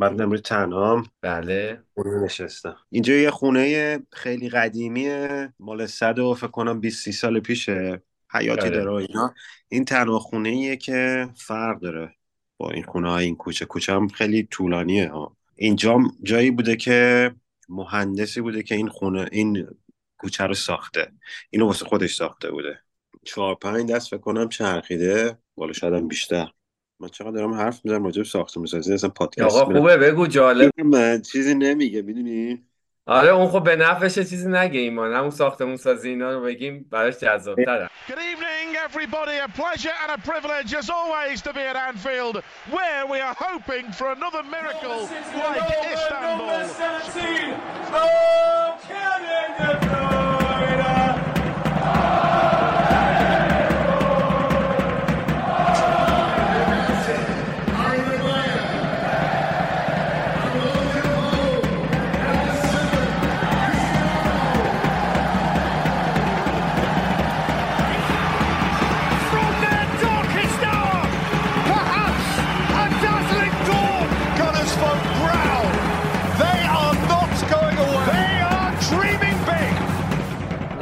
من امروز تنهام. بله. خونه نشستم. اینجا یه خونه خیلی قدیمیه. مال صد و فکر کنم 20 سال پیشه. حیاتی آره. داره اینا. این تنها خونه ایه که فرق داره با این خونه های این کوچه. کوچه هم خیلی طولانیه ها. اینجا جایی بوده که مهندسی بوده که این خونه این کوچه رو ساخته. اینو واسه خودش ساخته بوده. چهار پنج دست فکر کنم چرخیده. بالا شاید بیشتر. من چقدر دارم حرف می‌زنم راجع به ساختمون سازی اصلا پادکست آقا خوبه بگو جالب. من چیزی نمیگه می‌دونی؟ آره اون خب به نفعش چیزی نگه ایمان. همون ساختمون سازی اینا رو بگیم براش جذاب‌تره. Good evening, everybody. A pleasure and a privilege, as always, to be at Anfield, where we are hoping for another miracle like Istanbul. From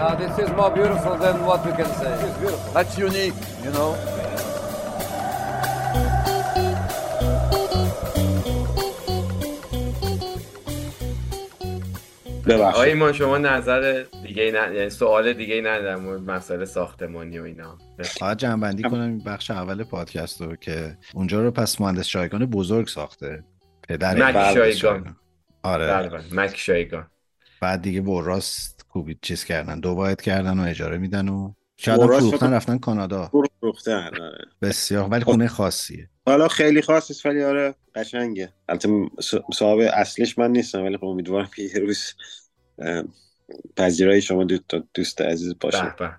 Now this is more beautiful than what we can say. It's beautiful. That's unique, you know. ببخشید. ایمان شما نظر دیگه نه یعنی سوال دیگه مورد مسائل ساختمانی و اینا. فقط جنبندی کنم این بخش اول پادکست رو که اونجا رو پس مهندس شایگان بزرگ ساخته. پدر مک مهندس شایگان. آره. بله بله. مک شایگان. بعد دیگه براست کوبید چیز کردن دو باید کردن و اجاره میدن و شاید هم فروختن رفتن کانادا. فروختن آره. بسیار ولی خونه خاصیه. حالا خیلی خاص نیست ولی آره قشنگه. البته صاحب اصلیش من نیستم ولی خب امیدوارم که یه روز اه، پذیرای شما دوست, دوست عزیز باشه. به.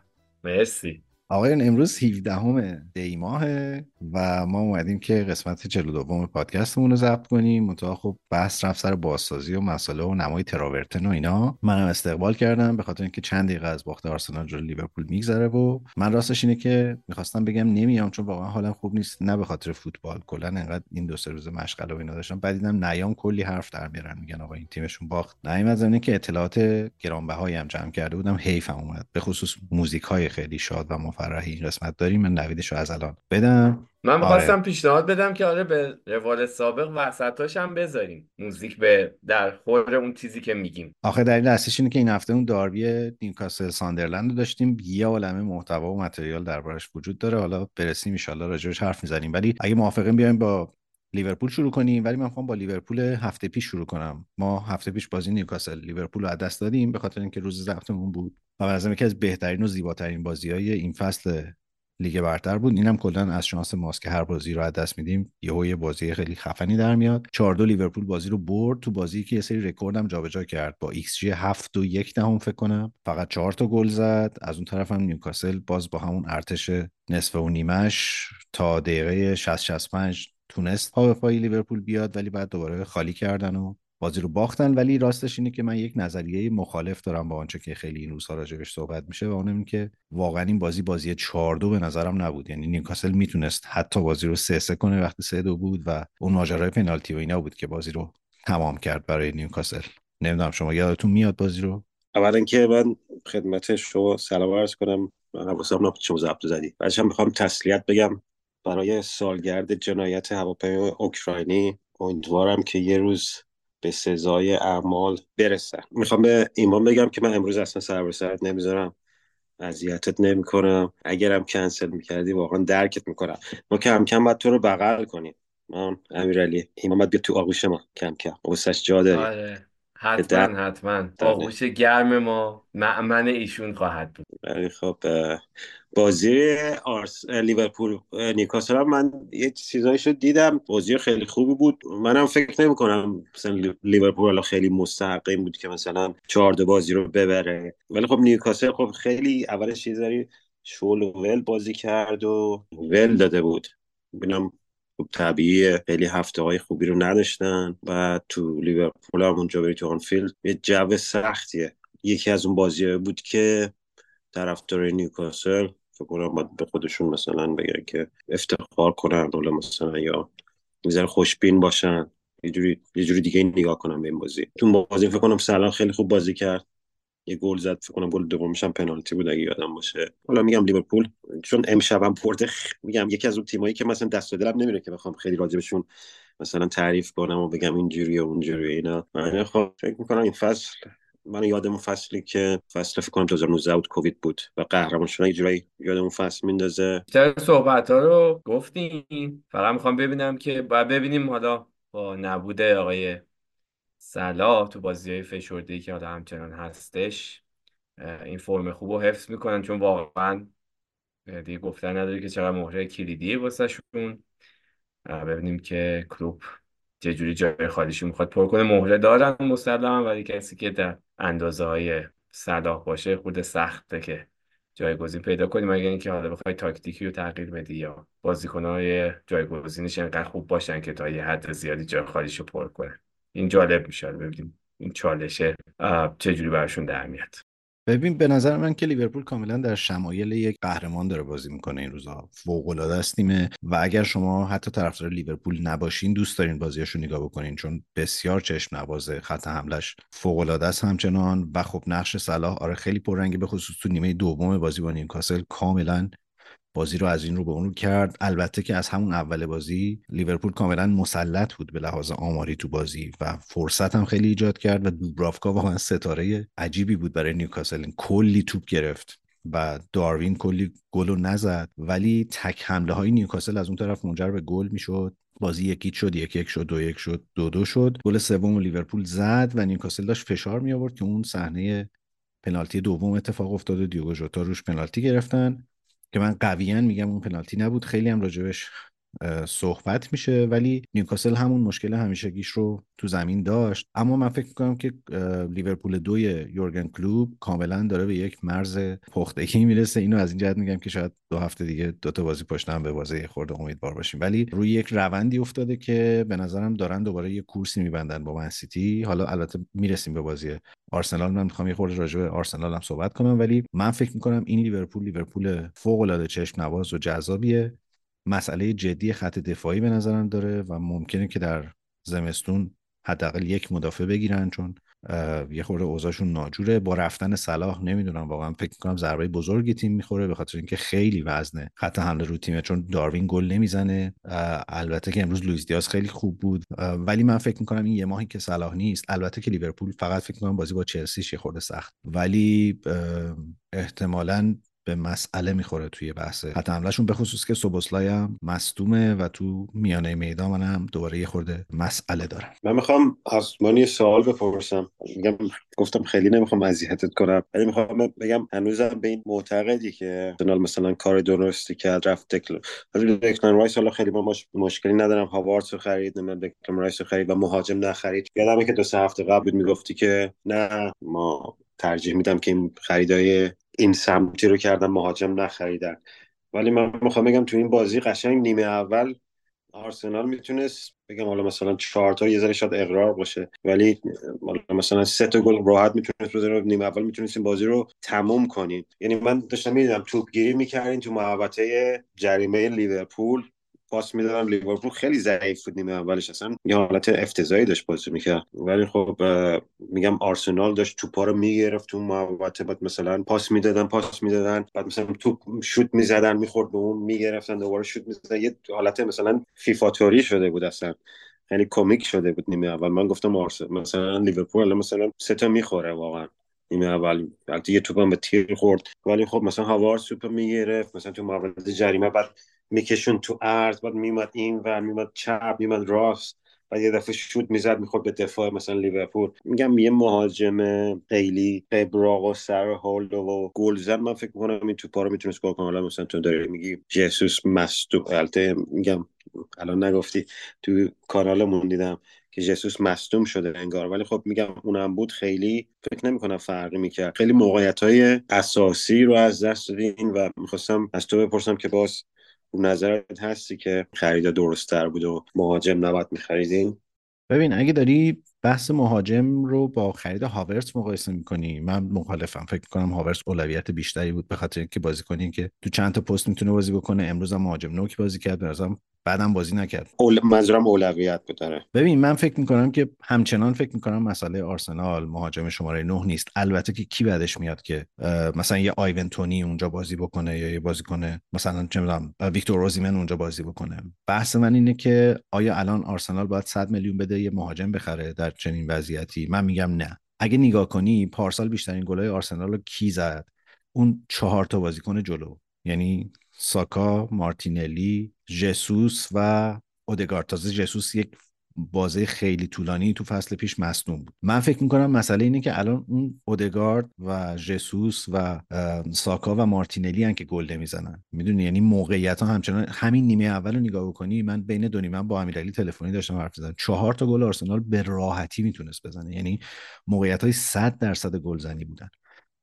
مرسی. آقایان امروز 17 همه دی ماهه و ما اومدیم که قسمت 42 پادکستمون رو ضبط کنیم. منتها خب بحث رفت سر بازسازی و مسئله و نمای تراورتن و اینا. منم استقبال کردم به خاطر اینکه چند دقیقه از باخت آرسنال جلوی لیورپول میگذره و من راستش اینه که می‌خواستم بگم نمیام چون واقعا حالم خوب نیست. نه به خاطر فوتبال کلا انقدر این دو سه روز مشغله و اینا داشتم. بعد دیدم نیام کلی حرف در میارن میگن آقا این تیمشون باخت. نیم از که اطلاعات گرانبهایی هم جمع کرده بودم حیفم اومد. به خصوص موزیک های خیلی شاد و مفرحی این قسمت داریم. من نویدش رو از الان بدم. من آره. می‌خواستم پیشنهاد بدم که آره به روال سابق وسطاش هم بذاریم. موزیک به در خور اون چیزی که میگیم. آخه دلیل اصلیش اینه که این هفته اون داربی نیوکاسل ساندرلند رو داشتیم. یه عالمه محتوا و متریال دربارش وجود داره. حالا برسیم ان راجبش حرف می‌زنیم. ولی اگه موافقین بیایم با لیورپول شروع کنیم ولی من می‌خوام با لیورپول هفته پیش شروع کنم. ما هفته پیش بازی نیوکاسل لیورپول رو از دست دادیم به خاطر اینکه روز ضبطمون بود و نظرم یکی از بهترین و زیباترین بازی های این فصل لیگ برتر بود. اینم کلا از شانس ماست که هر بازی رو از دست میدیم. یهو یه بازی خیلی خفنی در میاد. 4 دو لیورپول بازی رو برد تو بازی که یه سری رکوردم جابجا کرد. با XG 7 و یک دهم فکر کنم. فقط 4 تا گل زد. از اون طرف هم نیوکاسل باز با همون ارتش نصف و نیمش تا دقیقه 60 65 تونست پای لیورپول بیاد ولی بعد دوباره خالی کردن و بازی رو باختن. ولی راستش اینه که من یک نظریه مخالف دارم با آنچه که خیلی این روزها راجبش صحبت میشه و اونم که واقعا این بازی بازی 4 2 به نظرم نبود. یعنی نیوکاسل می‌تونست حتی بازی رو 3 3 کنه وقتی 3 2 بود و اون ماجرای پنالتی و اینا بود که بازی رو تمام کرد برای نیوکاسل. نمی‌دونم شما یادتون میاد بازی رو؟ اولا که من خدمت شما سلام عرض کنم. حواسم نبود شما ضبط زدی بعدش هم می‌خوام تسلیت بگم. برای سالگرد جنایت هواپیمای اوکراینی امیدوارم که یه روز به سزای اعمال برسن. می‌خوام به ایمان بگم که من امروز اصلا سر به سرت نمی‌ذارم. اذیتت نمی‌کنم. اگرم کنسل می‌کردی واقعا درکت می‌کنم. ما کم کم باید تو رو بغل کنیم. من امیرعلی ایمان باید بیا تو آغوش ما. کم کم. واسش جا داریم. آره. حتما حتما. آغوش گرم ما مأمن ایشون خواهد بود. ولی خب بازی آرس... لیورپول نیوکاسل من یه چیزایشو دیدم. بازی خیلی خوبی بود. منم فکر نمی کنم مثلا لی- لیورپول الان خیلی مستحق این بود که مثلا چهار بازی رو ببره. ولی خب نیوکاسل خب خیلی اولش یه ذره شول و ول بازی کرد و ول داده بود. ببینم خب طبیعیه. خیلی هفته های خوبی رو نداشتن. و تو لیورپول هم اونجا بری تو آنفیلد. یه جو سختیه. یکی از اون بازی بود که طرفدار نیوکاسل فکر کنم باید به خودشون مثلا بگن که افتخار کنن. حالا مثلا یا می‌ذاره خوشبین باشن. یه جوری یه جوری دیگه نگاه کنم به این بازی. تو بازی فکر کنم سلام خیلی خوب بازی کرد. یه گل زد فکر کنم گل دومش هم پنالتی بود اگه یادم باشه. حالا میگم لیورپول چون امشبم برده میگم یکی از اون تیمایی که مثلا دست و دلم نمیره که بخوام خیلی راجبشون مثلا تعریف کنم و بگم اینجوری و اونجوری اینا. من خب فکر می‌کنم این فصل من یادم فصلی که فصل فکر کنم 2019 بود کووید بود و قهرمان شدن یه جورایی یادم فصل میندازه. بیشتر صحبت ها رو گفتیم فقط می‌خوام ببینم که باید ببینیم حالا با نبود آقای صلاح تو بازی های فشرده که حالا همچنان هستش این فرم خوب رو حفظ می‌کنن چون واقعا دیگه گفتن نداره که چقدر مهره کلیدیه واسه شون ببینیم که کلوب چه جوری جای خالیشو می‌خواد پر کنه. مهره دارن مسلما ولی کسی که در اندازه های صلاح باشه خود سخته که جایگزین پیدا کنیم. مگر اینکه حالا بخوای تاکتیکی رو تغییر بدی یا بازیکنهای جایگزینش انقدر خوب باشن که تا یه حد زیادی جای خالیشو پر کنه. این جالب میشه. ببینیم این چالشه چجوری براشون در میاد. ببین به نظر من که لیورپول کاملا در شمایل یک قهرمان داره بازی می‌کنه این روزا. فوق العاده است تیمه و اگر شما حتی طرفدار لیورپول نباشین دوست دارین بازیاشو نگاه بکنین چون بسیار چشم نوازه خط حملش فوق العاده است همچنان. و خب نقش صلاح آره خیلی پررنگه به خصوص تو نیمه دوم بازی با نیوکاسل کاملا بازی رو از این رو به اون رو کرد. البته که از همون اول بازی لیورپول کاملا مسلط بود به لحاظ آماری تو بازی و فرصت هم خیلی ایجاد کرد و دوبرافکا واقعا ستاره عجیبی بود برای نیوکاسل. کلی توپ گرفت و داروین کلی گل نزد ولی تک حمله های نیوکاسل از اون طرف منجر به گل می‌شد. بازی یکی شد یک یک شد دو یک شد دو دو شد. گل سوم لیورپول زد و نیوکاسل داشت فشار می آورد که اون صحنه پنالتی دوم اتفاق افتاد و دیوگو ژوتا روش پنالتی گرفتن. که من قویا میگم اون پنالتی نبود. خیلی هم راجبش صحبت میشه ولی نیوکاسل همون مشکل همیشگیش رو تو زمین داشت. اما من فکر می‌کنم که لیورپول دوی یورگن کلوب کاملا داره به یک مرز پختگی می‌رسه. اینو از این جهت میگم که شاید دو هفته دیگه دوتا بازی پشتم به بازی خورده امیدوار باشیم. ولی روی یک روندی افتاده که به نظرم دارن دوباره یه کورسی میبندن با من سیتی. حالا البته می‌رسیم به بازی آرسنال من می‌خوام یه خورده راجع به آرسنال هم صحبت کنم ولی من فکر می‌کنم این لیورپول لیورپول فوق العاده چشم نواز و جذابیه. مسئله جدی خط دفاعی به نظرم داره و ممکنه که در زمستون حداقل یک مدافع بگیرن چون یه خورده اوضاعشون ناجوره. با رفتن صلاح نمی‌دونم واقعا فکر کنم ضربه بزرگی تیم می‌خوره به خاطر اینکه خیلی وزنه خط حمله رو تیمه چون داروین گل نمی‌زنه. البته که امروز لوئیس دیاز خیلی خوب بود. ولی من فکر می‌کنم این یه ماهی که صلاح نیست البته که لیورپول فقط فکر کنم بازی با چلسی خورده سخت. ولی احتمالا به مسئله می‌خوره توی بحث خط حملهشون به خصوص که سوبوسلای هم مصدومه و تو میانه میدان منم دوباره یه خورده مسئله دارم من می‌خوام از یه سوال بپرسم. میگم گفتم خیلی نمی‌خوام اذیتت کنم ولی می‌خوام بگم هنوزم به این معتقدی که آرسنال مثلا کار درستی کرد رفت دکل دکلن رایس حالا خیلی با مش... مشکلی ندارم. هاوارتس رو خرید نه دکلن رایس رو خرید و مهاجم نخرید. یادمه که دو سه هفته قبل بود می‌گفتی که نه ما ترجیح میدم که این خریدای این سمتی رو کردن مهاجم نخریدن. ولی من می‌خوام بگم تو این بازی قشنگ نیمه اول آرسنال می‌تونست بگم حالا مثلا چهار تا یه ذره شاید اقرار باشه. ولی مثلا سه تا گل راحت می‌تونست بزنه نیمه اول می‌تونست این بازی رو تموم کنید. یعنی من داشتم می‌دیدم توپ گیری می‌کردین تو محوطه جریمه لیورپول. پاس می‌دادن. لیورپول خیلی ضعیف بود نیمه اولش اصلا. یه حالت افتضاحی داشت بازی می‌کرد. ولی خب میگم آرسنال داشت توپا رو می‌گرفت تو محوطه. بعد مثلا پاس می‌دادن پاس می‌دادن. بعد مثلا توپ شوت می‌زدن می‌خورد به اون می‌گرفتن دوباره شوت می‌زدن. یه حالت مثلا فیفاتوری شده بود اصلا. خیلی کمیک شده بود نیمه اول. من گفتم آرسنال مثلا لیورپول مثلا سه تا می‌خوره واقعا نیمه اول. البته یه توپم به تیر خورد. ولی خب مثلا هاوار سوپ می‌گرفت. مثلا تو محوطه جریمه بعد میکشون تو ارز بعد میمد این و میمد چپ میمد راست و یه دفعه شوت می‌زد می‌خورد به دفاع مثلا لیورپول. میگم یه مهاجم خیلی قبراق و سر هولد و گل زد. من فکر می‌کنم این توپا رو می‌تونست گل کنه. مثلا تو داری میگی جسوس مستو البته میگم الان نگفتی تو کانالمون دیدم که جسوس مصدوم شده انگار. ولی خب میگم اونم بود خیلی فکر نمی‌کنم فرقی می‌کرد. خیلی موقعیت های اساسی رو از دست دادین و می‌خواستم از تو بپرسم که باز نظرت هستی که خرید درست تر بود و مهاجم نباید میخریدین؟ ببین اگه داری بحث مهاجم رو با خرید هاورس مقایسه می‌کنی من مخالفم. فکر کنم هاورس اولویت بیشتری بود به خاطر اینکه بازی کنی که تو چند تا پست می‌تونه بازی بکنه. امروز هم مهاجم نوک بازی کرد. به بعدم بازی نکرد. اول... منظورم اولویت بود داره ببین من فکر می‌کنم که همچنان فکر می‌کنم مسئله آرسنال مهاجم شماره نه نیست. البته که کی بعدش میاد که مثلا یه آیونتونی اونجا بازی بکنه یا یه بازی کنه. مثلا چه می‌دونم ویکتور روزیمن اونجا بازی بکنه. بحث من اینه که آیا الان آرسنال باید 100 میلیون بده یه مهاجم بخره در چنین وضعیتی؟ من میگم نه. اگه نگاه کنی پارسال بیشترین گلای آرسنال رو کی زد؟ اون چهار تا بازیکن جلو. یعنی ساکا مارتینلی جسوس و اودگارد. تازه جسوس یک بازه خیلی طولانی تو فصل پیش مصنوم بود. من فکر می‌کنم مسئله اینه که الان اون اودگارد و جسوس و ساکا و مارتینلی هن که گل نمی‌زنن. می‌دونی؟ یعنی موقعیت ها همچنان همین نیمه اول رو نگاه بکنی من بین دو نیمه با امیرعلی تلفنی داشتم حرف زدم چهار تا گل آرسنال به راحتی می‌تونست بزنه. یعنی موقعیت های 100 درصد گلزنی بودن.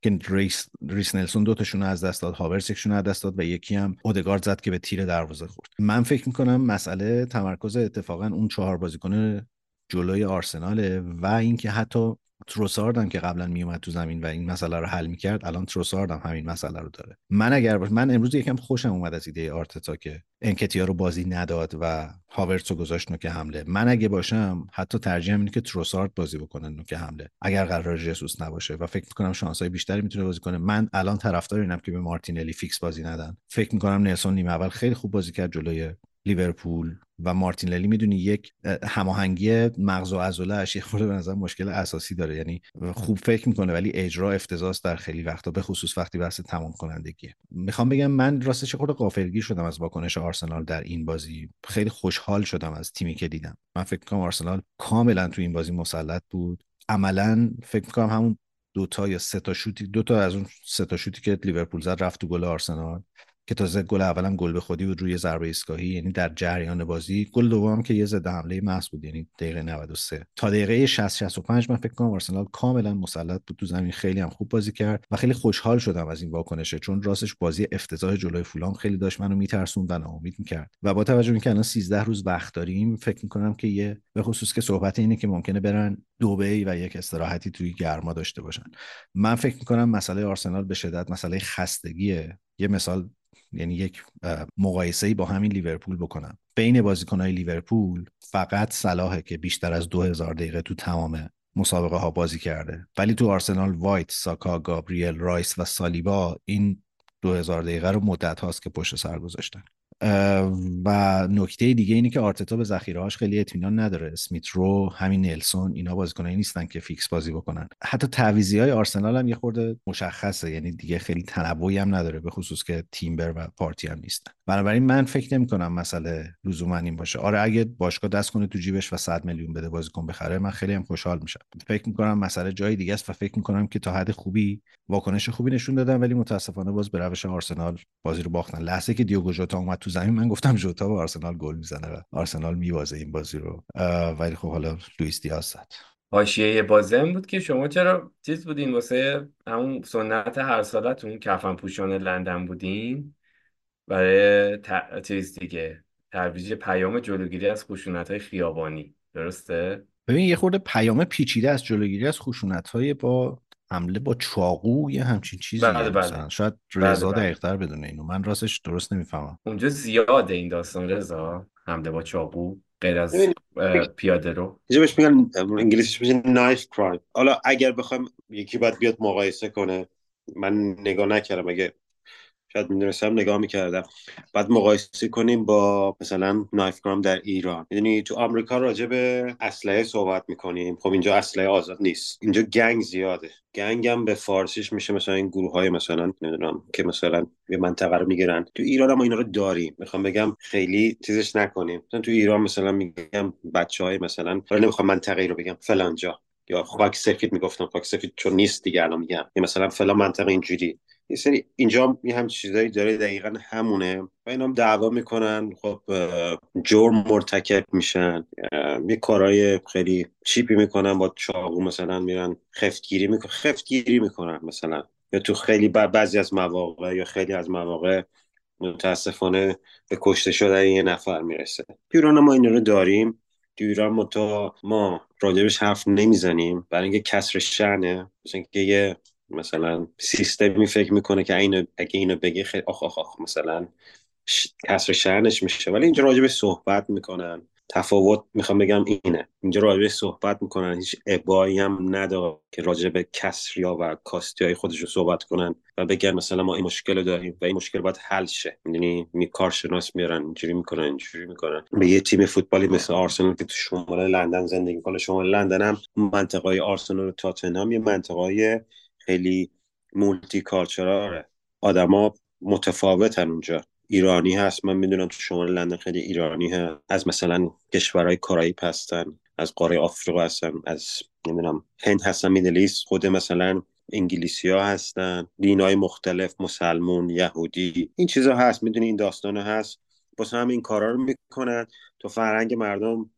که ریس, ریس نلسون دوتاشون از دست داد هاورتس یکیشون از دست داد و یکی هم اودگارد زد که به تیر دروازه خورد. من فکر می‌کنم مسئله تمرکز اتفاقا اون چهار بازیکن جلوی آرسناله و اینکه حتی تروسارد هم که قبلا میومد تو زمین و این مسئله رو حل می‌کرد الان تروسارد هم همین مسئله رو داره. من اگر باش من امروز یکم خوشم اومد از ایده آرتتا که انکتیا رو بازی نداد و هاورتس رو گذاشت نوک حمله. من اگه باشم حتی ترجیحم اینه که تروسارد بازی بکنه نوک حمله اگر قرار جسوس نباشه. و فکر می‌کنم شانس های بیشتری می‌تونه بازی کنه. من الان طرفدار اینم که به مارتینلی فیکس بازی ندن. فکر می‌کنم نلسون نیمه اول خیلی خوب بازی کرد جلوی لیورپول. و مارتین للی می‌دونی یک هماهنگی مغز و عضله‌اش یه خورده به نظر مشکل اساسی داره. یعنی خوب فکر می‌کنه ولی اجرا افتضاح در خیلی وقتا به خصوص وقتی بحث تمام کنندگیه می‌خوام بگم من راستش خورده غافلگیر شدم از واکنش آرسنال در این بازی. خیلی خوشحال شدم از تیمی که دیدم. من فکر کنم آرسنال کاملا تو این بازی مسلط بود. عملا فکر می‌کنم همون دو تا یا سه تا شوتی دو تا از اون سه تا شوتی که لیورپول زد رفت تو گل آرسنال. که تازه گل اولم گل به خودی بود روی ضربه ایستگاهی یعنی در جریان بازی گل دوم که یه ضد حمله محض بود یعنی دقیقه 93 تا دقیقه 60 65 من فکر کنم آرسنال کاملا مسلط بود تو زمین خیلی هم خوب بازی کرد و خیلی خوشحال شدم از این واکنشه چون راستش بازی افتضاح جلوی فولام خیلی داشت منو میترسوند و ناامید می‌کرد. و با توجه اینکه الان 13 روز وقت داریم فکر می‌کنم که یه به خصوص که صحبت اینه که ممکنه برن دبی و یک استراحتی توی گرما داشته باشن. من فکر می‌کنم مسئله آرسنال به شدت مسئله خستگیه. یه مثال یعنی یک مقایسه با همین لیورپول بکنم. بین بازیکنهای لیورپول فقط صلاحه که بیشتر از 2000 دقیقه تو تمام مسابقه ها بازی کرده. ولی تو آرسنال وایت ساکا گابریل رایس و سالیبا این 2000 دقیقه رو مدت هاست که پشت سر گذاشتن. و نکته دیگه اینه که آرتتا به ذخیرهاش خیلی اطمینان نداره. اسمیت رو همین نلسون اینا بازیکنایی نیستن که فیکس بازی بکنن. حتی تعویضی های آرسنال هم یه خورده مشخصه یعنی دیگه خیلی تنوعی هم نداره به خصوص که تیمبر و پارتی هم نیستن. بنابراین من فکر نمی کنم مسئله لزوما این باشه. آره اگه باشگاه دست کنه تو جیبش و 100 میلیون بده بازیکن بخره من خیلی هم خوشحال میشم. فکر می‌کنم مسئله جای دیگه است و فکر می‌کنم که تا حد خوبی واکنش خوبی نشون دادن ولی متاسفانه باز به روش آرسنال بازی رو باختن. لحظه که دیوگو ژوتا اومد تو زمین من گفتم ژوتا به آرسنال گل می‌زنه و آرسنال میوازه این بازی رو. ولی خب حالا لوئیس دیاز زد. حاشیه بازی این بود که شما چرا چیز بودین؟ واسه همون سنت هر سالتون کفن پوشان لندن بودین؟ برای ت... چیز دیگه ترویج پیام جلوگیری از خشونت های خیابانی درسته؟ ببین یه خورده پیام پیچیده از جلوگیری از خشونت های با حمله با چاقو یه همچین چیزی بله بله. شاید بله رضا بله. دقیقتر بدونه اینو. من راستش درست نمی‌فهمم. اونجا زیاده این داستان رضا حمله با چاقو غیر از پیاده رو. اینجا بهش میگن انگلیسیش میشه نایف کرایم حالا اگر بخوایم یکی باید بیاد مقایسه کنه. من نگاه نکردم اگه شاید می‌دونستم نگاه می‌کردم. بعد مقایسه کنیم با مثلا نایف کرام در ایران. می‌دونی تو آمریکا راجع به اسلحه صحبت می‌کنیم. خب اینجا اسلحه آزاد نیست. اینجا گنگ زیاده. گنگ هم به فارسیش میشه مثلا این گروه های مثلا نمی‌دونم که مثلا یه منطقه رو می‌گیرن. تو ایران هم اینا رو داریم. می‌خوام بگم خیلی چیزش نکنیم. مثلا تو ایران مثلا میگم بچه های مثلا نمی‌خوام منطقه رو بگم فلانجا. یا خاک سفید می‌گفتم. خاک سفید چون نیست دیگه الان میگم. مثلا فلان منطقه اینجوری. یه سری اینجا یه هم چیزایی داره دقیقا همونه و اینا هم دعوا می‌کنن. خب جرم مرتکب میشن. یه کارهای خیلی چیپی می‌کنن با چاقو مثلا میرن خفتگیری می‌کنن خفتگیری می‌کنن مثلا. یا تو خیلی بعضی از مواقع یا خیلی از مواقع متاسفانه به کشته شدن یه نفر می‌رسه. تو ایران ما اینا رو داریم. تو ما تا ما راجبش حرف نمی‌زنیم. برای اینکه کسر شأنه. مثلا اینکه یه مثلا سیستمی فکر می‌کنه که اینو اگه اینو بگه خیلی آخ آخ آخ مثلا کسر شهرش میشه. ولی اینجا راجع به صحبت می‌کنن. تفاوت می‌خوام بگم اینه. اینجا راجع صحبت می‌کنن. هیچ ابایی هم نداره که راجع به کسریا و کاستی های خودش رو صحبت کنن و بگن مثلا ما این مشکل داریم و این مشکل باید حل شه. می‌دونی؟ می کارشناس میارن اینجوری می‌کنن اینجوری می‌کنن. به یه تیم فوتبالی مثل آرسنال که تو شمال لندن زندگی کنه شمال لندن هم منطقه آرسنال و تاتنهام یه منطقه خیلی مولتی کالچراره آدما متفاوتن اونجا. ایرانی هست. من می‌دونم تو شمال لندن خیلی ایرانی هست. از مثلا کشورهای کارایی هستن از قاره آفریقا هستن از نمی‌دونم هند هستن میدلیست خود مثلا انگلیسی ها هستن. دین های مختلف مسلمون یهودی این چیزا هست. می‌دونی؟ این داستان هست. واسه هم این کارا رو می‌کنن تو فرهنگ مردم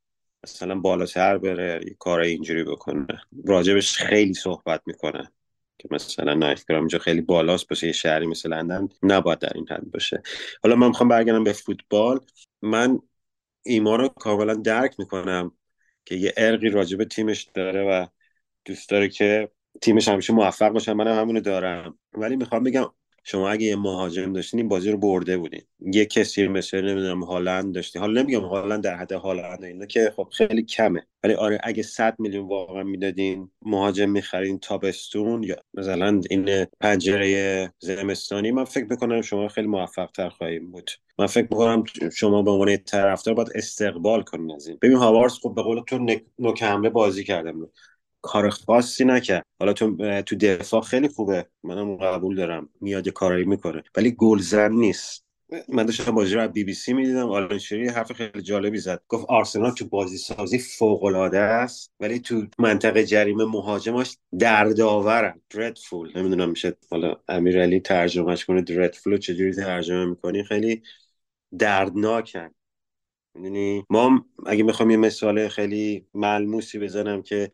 مثلا بالاتر بره کار اینجوری بکنه. راجبش خیلی صحبت می‌کنن که مثلا نایف گرام اینجا خیلی بالاست باشه یه شهری مثل لندن نباید در این حد باشه. حالا من می‌خوام برگردم به فوتبال. من ایما رو کاملا درک می‌کنم که یه ارقی راجب تیمش داره و دوست داره که تیمش همیشه موفق باشه. منم همونو دارم. ولی می‌خوام بگم شما اگه یه مهاجم داشتین این بازی رو برده بودین. یه کسی مثل نمی‌دونم هالند داشتین. حالا نمیگم هالند در حد هالند اینا که خب خیلی کمه. ولی آره اگه 100 میلیون واقعا می‌دادین مهاجم می‌خرین تابستون یا مثلا این پنجره زمستانی من فکر می‌کنم شما خیلی موفق تر خواهیم بود. من فکر می‌کنم شما به عنوان طرفدار باید استقبال کنین از این. ببین هاوارس خب به قول تو نوک حمله بازی کردم کار خاصی نکرد. حالا تو تو دفاع خیلی خوبه. منم قبول دارم. میاد کارایی می‌کنه. ولی گلزن نیست. من داشتم بازی رو بی بی سی می‌دیدم. آلان شری حرف خیلی جالبی زد. گفت آرسنال تو بازی سازی فوق العاده است. ولی تو منطقه جریمه مهاجماش دردآورن. دردفول نمی‌دونم میشه حالا امیرعلی ترجمهش کنه. دردفول چجوری ترجمه می‌کنی؟ خیلی دردناکن. می‌دونی؟ ما اگه می‌خوام یه مثال خیلی ملموسی بزنم که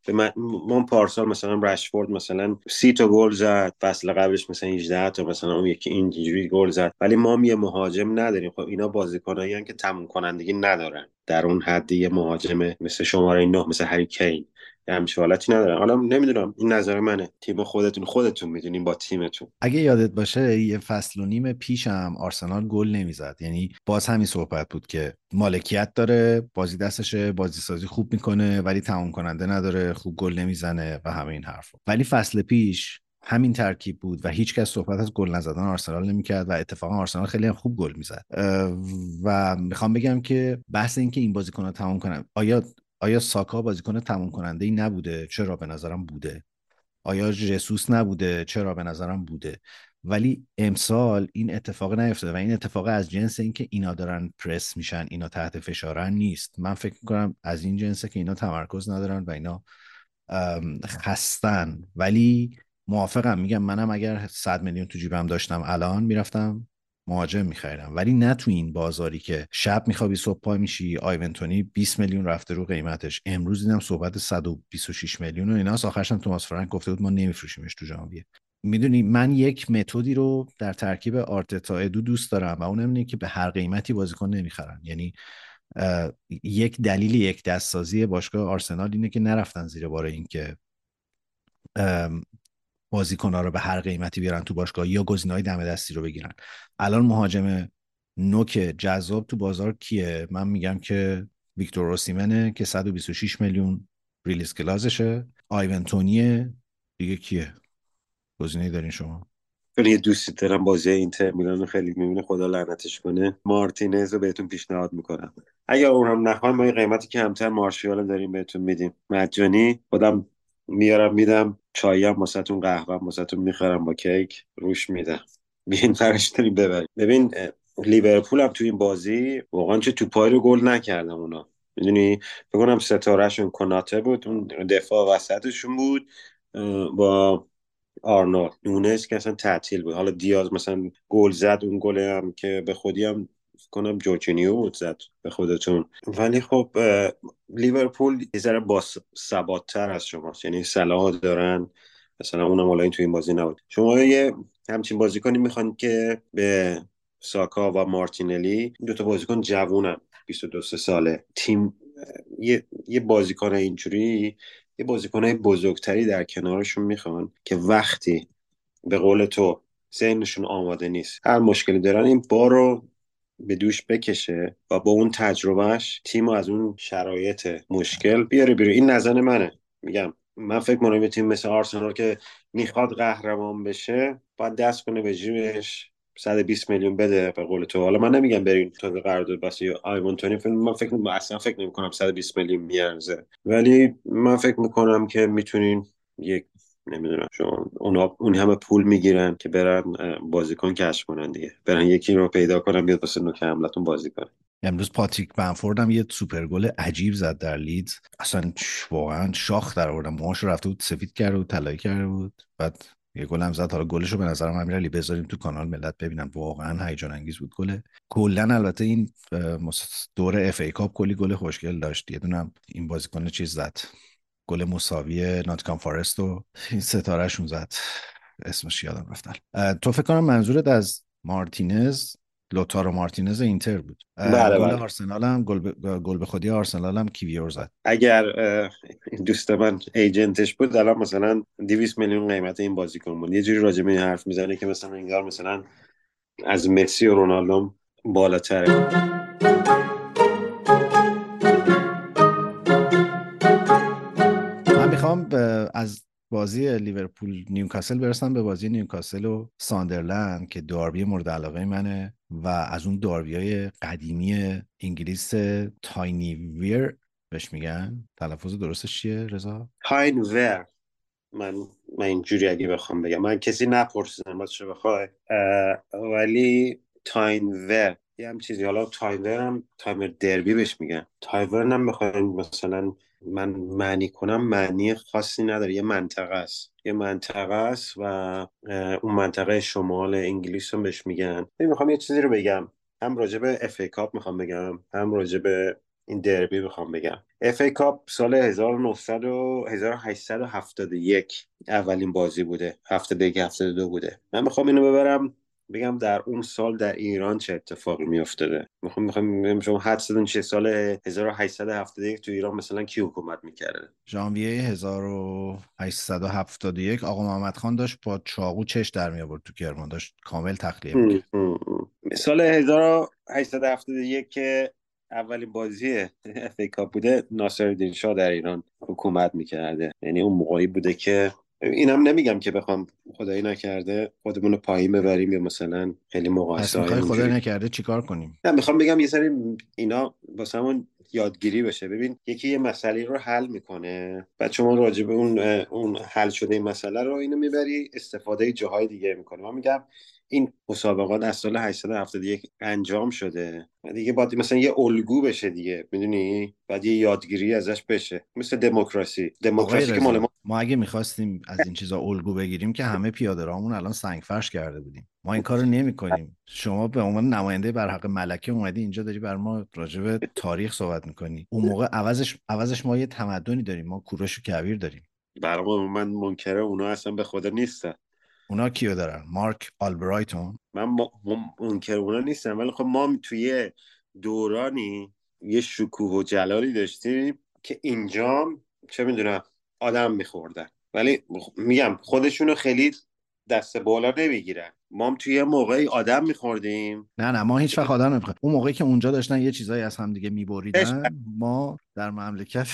ما پارسال مثلا رشفورد مثلا سی تا گل زد فصل قبلش مثلا 18 تا مثلا اون یکی اینجوری گل زد. ولی ما یه مهاجم نداریم. خب اینا بازیکنایی که تموم کنندگی ندارن. در اون حد یه مهاجم مثل شماره 9 مثل هری کین. همچه حالتی ندارم حالا نمی‌دونم این نظر منه. تیم خودتون خودتون می‌دونیم با تیمتون. اگه یادت باشه یه فصل و نیم پیشم آرسنال گل نمی‌زد. یعنی باز همین صحبت بود که مالکیت داره بازی دستشه بازی سازی خوب می‌کنه ولی تمام کننده نداره خوب گل نمی‌زنه و همه این حرفا. ولی فصل پیش همین ترکیب بود و هیچکس صحبت از گل نزدن آرسنال نمی‌کرد و اتفاقا آرسنال خیلی هم خوب گل می‌زد. و می‌خوام بگم که بحث اینکه این بازیکن تمام کنن آیا آیا ساکا بازیکن تموم کننده ای نبوده؟ چرا به نظرم بوده؟ آیا جسوس نبوده؟ چرا به نظرم بوده؟ ولی امسال این اتفاق نیفتاده و این اتفاق از جنس اینکه اینا دارن پرس میشن اینا تحت فشارن نیست. من فکر می‌کنم از این جنسه که اینا تمرکز ندارن و اینا خستن. ولی موافقم. میگم منم اگر 100 میلیون تو جیبم داشتم الان می‌رفتم. مهاجم میخریدم. ولی نه تو این بازاری که شب میخوابی صبح پا میشی آیونتونی 20 میلیون رفته رو قیمتش. امروز دیدم صحبت 126 میلیون و اینا آخرش هم توماس فرانک گفته بود ما نمیفروشیمش تو ژانویه. می‌دونی من یک متدی رو در ترکیب آرتتا ادو دوست دارم و اونم اینه که به هر قیمتی بازیکن نمی‌خرن. یعنی یک دلیل یک دستسازی باشگاه آرسنال اینه که نرفتن زیر بار اینکه بازیکنها رو به هر قیمتی بیارن تو باشگاه یا گزینه‌های دم دستی رو بگیرن. الان مهاجم نوک جذاب تو بازار کیه؟ من میگم که ویکتور اوسیمنه که 126 میلیون ریلیز کلازشه آیونتونیه دیگه کیه؟ گزینه‌ای دارین شما؟ یه دوستی دارم بازی اینتر میلان خیلی می‌بینه خدا لعنتش کنه. مارتینز رو بهتون پیشنهاد می‌کنم. اگر اون هم نخواهیم ما یه قیمتی که همتر مارشیال داریم بهتون میدیم. مجانی خودم میارم میدم چایی هم واسهتون قهوه واسهتون می‌خرم با کیک روش میدم. بیاین فرش داریم ببریم. ببین لیورپول هم تو این بازی واقعا چه توپایی رو گل نکردم اونا. می‌دونی؟ بگونم ستارهشون کناته بود اون دفاع وسطشون بود با آرنولد. نونس که اصلا تعطیل بود. حالا دیاز مثلا گل زد اون گل هم که به خودی هم کنم جورجینیو بود زد به خودتون. ولی خب لیورپول یه ذره با ثباتتر از شماست. یعنی صلاح دارن مثلا اونم این تو این بازی نبود. شما یه همچین بازیکنی می‌خوان که به ساکا و مارتینلی دو تا بازیکن جوونن 22 ساله. تیم یه, یه بازیکن اینجوری یه بازیکن بزرگتری در کنارشون می‌خوان که وقتی به قول تو ذهنشون آماده نیست هر مشکلی دارن این بار رو به دوش بکشه و با اون تجربهش تیم از اون شرایط مشکل بیاره بیرون. این نظر منه. میگم من فکر کنم یه تیم مثل آرسنال که می‌خواد قهرمان بشه باید دست کنه به جیبش 120 میلیون بده به قول تو. حالا من نمیگم برین تو قرارداد بس یا آیوان تونی. من فکر اصلا فکر نمی کنم 120 میلیون میارزه. ولی من فکر می‌کنم که می‌تونین یک نمی‌دونم شما اونا اون همه پول می‌گیرن که برن بازیکن کشف کنن دیگه. برن یکی رو پیدا کنن بیاد واسه نوک حملتون بازی کنه. امروز پاتریک بنفورد هم یه سوپر گل عجیب زد در لیدز. اصلا واقعا شاخ در آوردم موهاش رفته بود سفید کرده بود طلایی کرده بود. بعد یه گل هم زد. حالا گلشو به نظرم امیرعلی بذاریم تو کانال ملت ببینن. واقعا هیجان انگیز بود گله کلا البته این دور FA Cup کلی گل خوشگل داشت. یه دونم این بازیکن چیز زد. گل مساوی ناتینگهام فارست و این ستارهشون زد. اسمش یادم رفتن. تو فکر کنم منظورت از مارتینز لوتارو مارتینز اینتر بود. بله گل بله. آرسنال هم گل به گل به خودی آرسنال هم کیویور زد. اگر دوست من ایجنتش بود الان مثلا 200 میلیون قیمت این بازیکن بود. یه جوری راجع به این حرف می‌زنه که مثلا انگار مثلا از مسی و رونالدو بالاتره. می‌خوام از بازی لیورپول نیوکاسل برسم به بازی نیوکاسل و ساندرلند که داربی مورد علاقه منه و از اون داربی های قدیمی انگلیس تاین ویر بهش میگن. تلفظ درستش چیه رضا؟ تاین ور من من اینجوری اگه بخوام بگم. من کسی نپرسیدم باز چه بخوای؟ ولی تاین ور یه هم چیزی. حالا تاین ور هم Tyne-Wear derby بهش میگن. تاین ور هم بخواین مثلا من معنی کنم معنی خاصی نداره. یه منطقه است. یه منطقه است و اون منطقه شمال انگلیس هم بهش میگن. می‌خوام یه چیزی رو بگم. هم راجع به FA Cup می‌خوام بگم هم راجع به این دربی می‌خوام بگم. FA Cup سال 1900 و 1871 اولین بازی بوده. 71 72 بوده. من می‌خوام اینو ببرم بگم در اون سال در ایران چه اتفاقی میافتاده؟ می‌خوام می‌خوام شما حدس بزنین چه سال 1871 تو ایران مثلا کی حکومت می‌کرده؟ ژانویه 1871 آقا محمد خان داشت با چاقو چشم در می آورد تو کرمان داشت کامل تخلیه می‌کرد. سال 1871 که اولین بازی اف ای کاپ بوده ناصرالدین شاه در ایران حکومت می‌کرده. یعنی اون موقعی بوده که اینم نمیگم که بخوام خدایی نکرده خودمون رو پایین ببریم یا مثلا خیلی مقایسه های می‌خوای خدا اونجوری. نکرده چیکار کنیم؟ نه می‌خوام بگم یه سری اینا واسه همون یادگیری بشه. ببین یکی یه مسئله رو حل می‌کنه بعد شما راجع به اون اون حل شده این مسئله رو اینو می‌بری استفاده جاهای دیگه می‌کنه من میگم این مسابقات از سال 871 انجام شده. دیگه باید مثلا یه الگو بشه دیگه می‌دونی؟ بعد یه یادگیری ازش بشه. مثل دموکراسی. دموکراسی که مال ما ما اگه می‌خواستیم از این چیزا الگو بگیریم که همه پیاده راهمون الان سنگ فرش کرده بودیم. ما این کارو نمی کنیم شما به عنوان نماینده بر حق ملکه اومدی اینجا داری بر ما راجع به تاریخ صحبت می‌کنی. اون موقع عوضش عوضش ما یه تمدنی داریم. ما کوروش و کویر داریم. برای من منکره اونا اصلا به خدا نیستن. اونا کیو دارن؟ مارک آلبرایتون؟ من منکر اونا نیستم ولی خب ما توی دورانی یه شکوه و جلالی داشتیم که اینجا چه می‌دونم آدم میخوردن. ولی میگم خودشونو خیلی دست بالا نمی‌گیرن. ما هم توی یه موقعی آدم میخوردیم. نه نه ما هیچ وقت آدم نمی‌خوایم اون موقعی که اونجا داشتن یه چیزایی از هم دیگه میبریدن ما در مملکت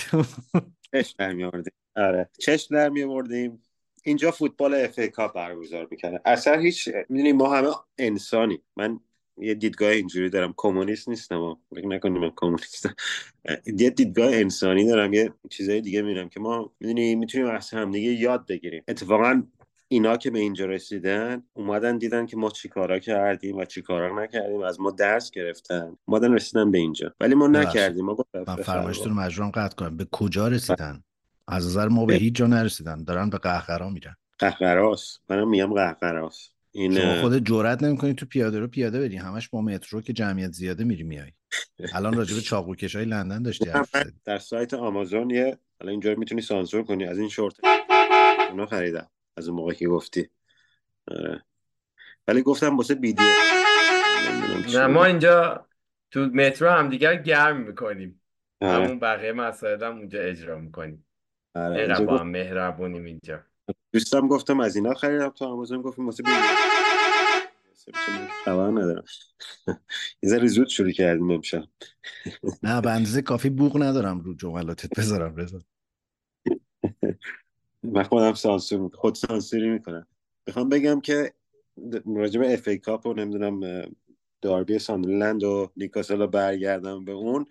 چشم در میوردیم آره. چشم در میوردیم اینجا فوتبال اف ای کاپ برگزار می‌کنه. اصلا هیچ می‌دونی ما همه انسانی. من یه دیدگاه اینجوری دارم. کمونیست نیستم. فکر نکنیم من کمونیستم. یه دیدگاه انسانی دارم. یه چیزای دیگه میرم که ما می‌دونی می‌تونیم از همدیگه یاد بگیریم. اتفاقا اینا که به اینجا رسیدن اومدن دیدن که ما چیکارا کردیم و چیکارا نکردیم. از ما درس گرفتن. اومدن رسیدن به اینجا. ولی ما. نکردیم. ما گفت من فرمایشتون رو مجبورم قطع کنم. به کجا رسیدن؟ از نظر ما به هیچ جا نرسیدن. دارن به قهقرا میرن. قهقراس منم میگم قهقراس این شما خودت جرئت نمی‌کنی تو پیاده رو پیاده بری. همش با مترو که جمعیت زیاده میری میای. الان راجع به چاقوکش های لندن داشتی در سایت آمازون یه حالا اینجا می‌تونی سانسور کنی. از این شورت. اونا خریدم. از اون موقع که گفتی. آره. ولی گفتم واسه بیدی نه ما اینجا تو مترو همدیگر گرم می‌کنیم. آره. همون بقیه مسائل هم اونجا اجرا می‌کنیم. آره. اینجا با گفت- هم مهربونیم اینجا. دوستم گفتم از اینا خریدم تو آمازون گفتیم واسه خبر ندارم. یه ذره زود شروع کردیم امشب. نه به اندازه کافی بوق ندارم رو جملاتت. بذارم رضا من خودم سانسور خود سانسوری می‌کنم. می‌خوام بگم که راجع به FA Cup و نمی‌دونم داربی ساندرلند و نیوکاسل رو برگردم به اون.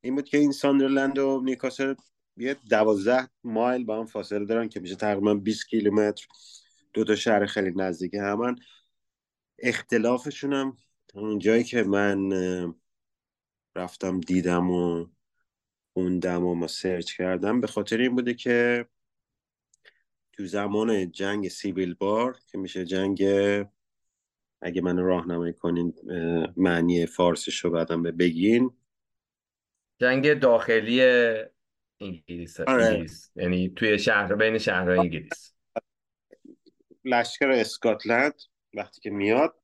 این بود که این ساندرلند و نیوکاسل یه دوازده مایل با هم فاصله دارن که میشه تقریبا 20 کیلومتر. دو تا شهر خیلی نزدیک همان اختلافشون هم اون جایی که من رفتم دیدم و خوندم و ما سرچ کردم به خاطر این بوده که تو زمان جنگ سیویل بار که میشه جنگ اگه من راهنمایی کنین معنی فارسش رو بعدم به بگین. جنگ داخلی انگلیس آره. انگلیس. یعنی توی شهر بین شهرهای انگلیس. لشکر اسکاتلند وقتی که میاد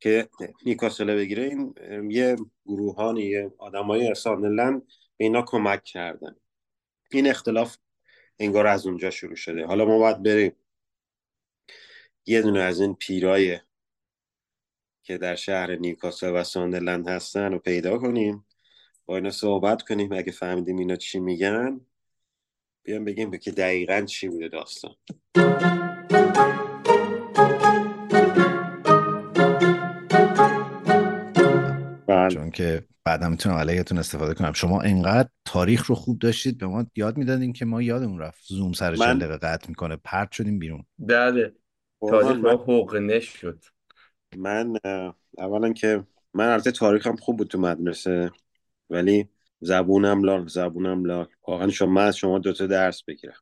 که نیکاسل بگیره این یه گروهانی یه آدمای ساندرلند به اینا کمک کردن. این اختلاف انگار از اونجا شروع شده. حالا ما باید بریم. یه دونه از این پیرای که در شهر نیوکاسل و ساندرلند هستن رو پیدا کنیم. با اینا صحبت کنیم. اگه فهمیدیم اینا چی میگن بیام بگیم که دقیقا چی بوده داستان. بله. چون که بعدا می‌تونم علیهتون استفاده کنم. شما انقدر تاریخ رو خوب داشتید به ما یاد می‌دادین که ما یادمون رفت. زوم سر من- دقیقه قطع می‌کنه پرت شدیم بیرون. بله. تاریخ من- ما حقنه شد من اولا که من البته تاریخم خوب بود تو مدرسه. ولی زبونم لال زبونم لال. واقعا شما من از شما دوتا درس بگیرم.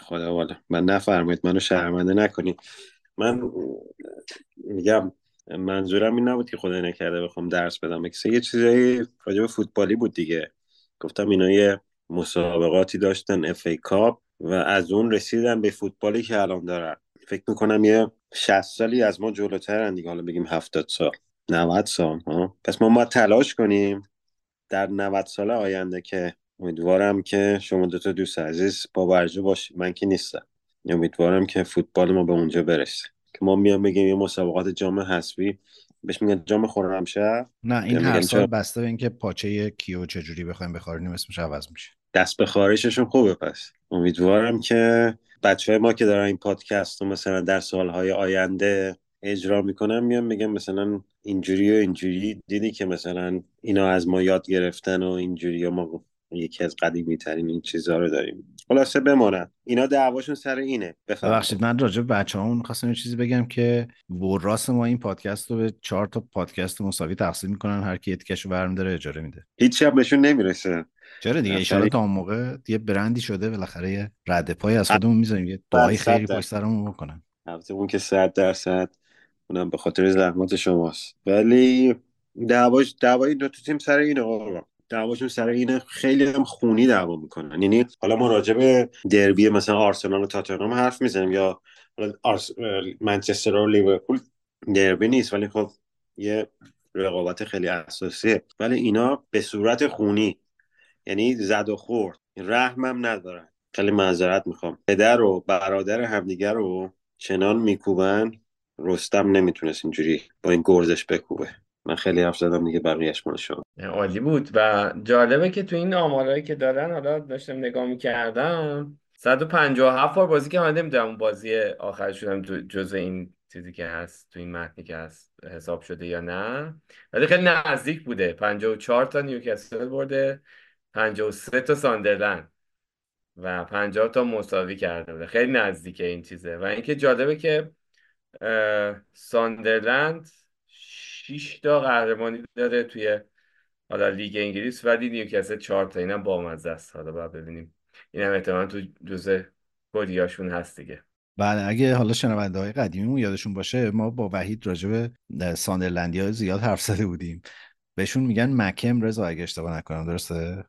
خدا والا. من نفرمایید منو شرمنده نکنید. من میگم منظورم این نبود که خدا نکرده بخوام درس بدم. یه چیزایی راجع فوتبالی بود دیگه؟ گفتم اینا یه مسابقاتی داشتن اف ای کاپ و از اون رسیدن به فوتبالی که الان دارن. فکر می‌کنم یه 60 سالی از ما جلوترن دیگه. حالا بگیم 70 سال 90 سال ها؟ پس ما باید تلاش کنیم. در 90 سال آینده که امیدوارم که شما دو تا دوست عزیز با برجه باشید. من که نیستم. امیدوارم که فوتبال ما به اونجا برسه. که ما میام بگیم یه مسابقات جام حذفی. بهش میگن جام خرمشهر نه این هر چرا؟ سال بسته به اینکه پاچه کیو چجوری بخوایم بخارونیم اسمش عوض میشه. دست به خارششون خوبه پس. امیدوارم که بچه های ما که دارن این پادکست رو مثلا در سالهای آینده اجرا می‌کنن میان میگن مثلا اینجوری و اینجوری. دیدی که مثلا اینا از ما یاد گرفتن و اینجوری و ما یکی از قدیمی ترین این چیزها رو داریم. خلاصه بمانن اینا دعواشون سر اینه. ببخشید من راجع به بچه همون خواستم یه چیزی بگم که وراس ما این پادکست رو به چهار تا پادکست مساوی تقسیم می‌کنن. هر کی یه تیکش رو برمیداره اجاره میده. هیچی هم بهشون نمی‌رسه. چرا دیگه. ایشالا تا اون موقع یه برندی شده بالاخره یه رد پای از خودمون می‌ذاریم. یه دعای درصد. پشت سرمون بکنن. البته اون که صد درصد اونم به خاطر زحمات شماست. ولی دعواش دعوای دو تا تیم سر اینه آقا. دعواشون سر اینه خیلی هم خونی دعوا می‌کنن. یعنی حالا ما راجع به دربی مثلا آرسنال و تاتنهام حرف می‌زنیم یا حالا آرس... منچستر و لیورپول دربی نیست ولی خب یه رقابت خیلی اساسیه. ولی اینا به صورت خونی. یعنی زد و خورد. رحمم ندارن. خیلی معذرت می‌خوام. پدر و برادر همدیگر رو چنان میکوبن رستم نمی‌تونست اینجوری با این گرزش بکوبه. من خیلی حرف زدم دیگه بقیهش مال شما. عالی بود و جالبه که تو این آمارهایی که دارن حالا داشتم نگاه می‌کردم 157 بار بازی که من نمی‌دونم اون بازی آخرشون هم تو- جزء این چیزی که هست تو این متنی که هست حساب شده یا نه. ولی خیلی نزدیک بوده. 54 تا نیوکاسل برده 53 تا ساندرلند و 50 تا مساوی کرده بوده. خیلی نزدیکه این چیزه. و اینکه جالبه که ساندرلند 6 تا قهرمانی داره توی حالا لیگ انگلیس ولی نیوکاسل 4 تا. اینم بامزه است. حالا باید ببینیم. اینم احتمالاً تو جزء کدیاشون هست دیگه. بله اگه حالا شنونده های قدیمیمون یادشون باشه ما با وحید راجع به ساندرلندی ها زیاد حرف زده بودیم. بهشون میگن مکم. رضا اگه اشتباه نکنم درسته؟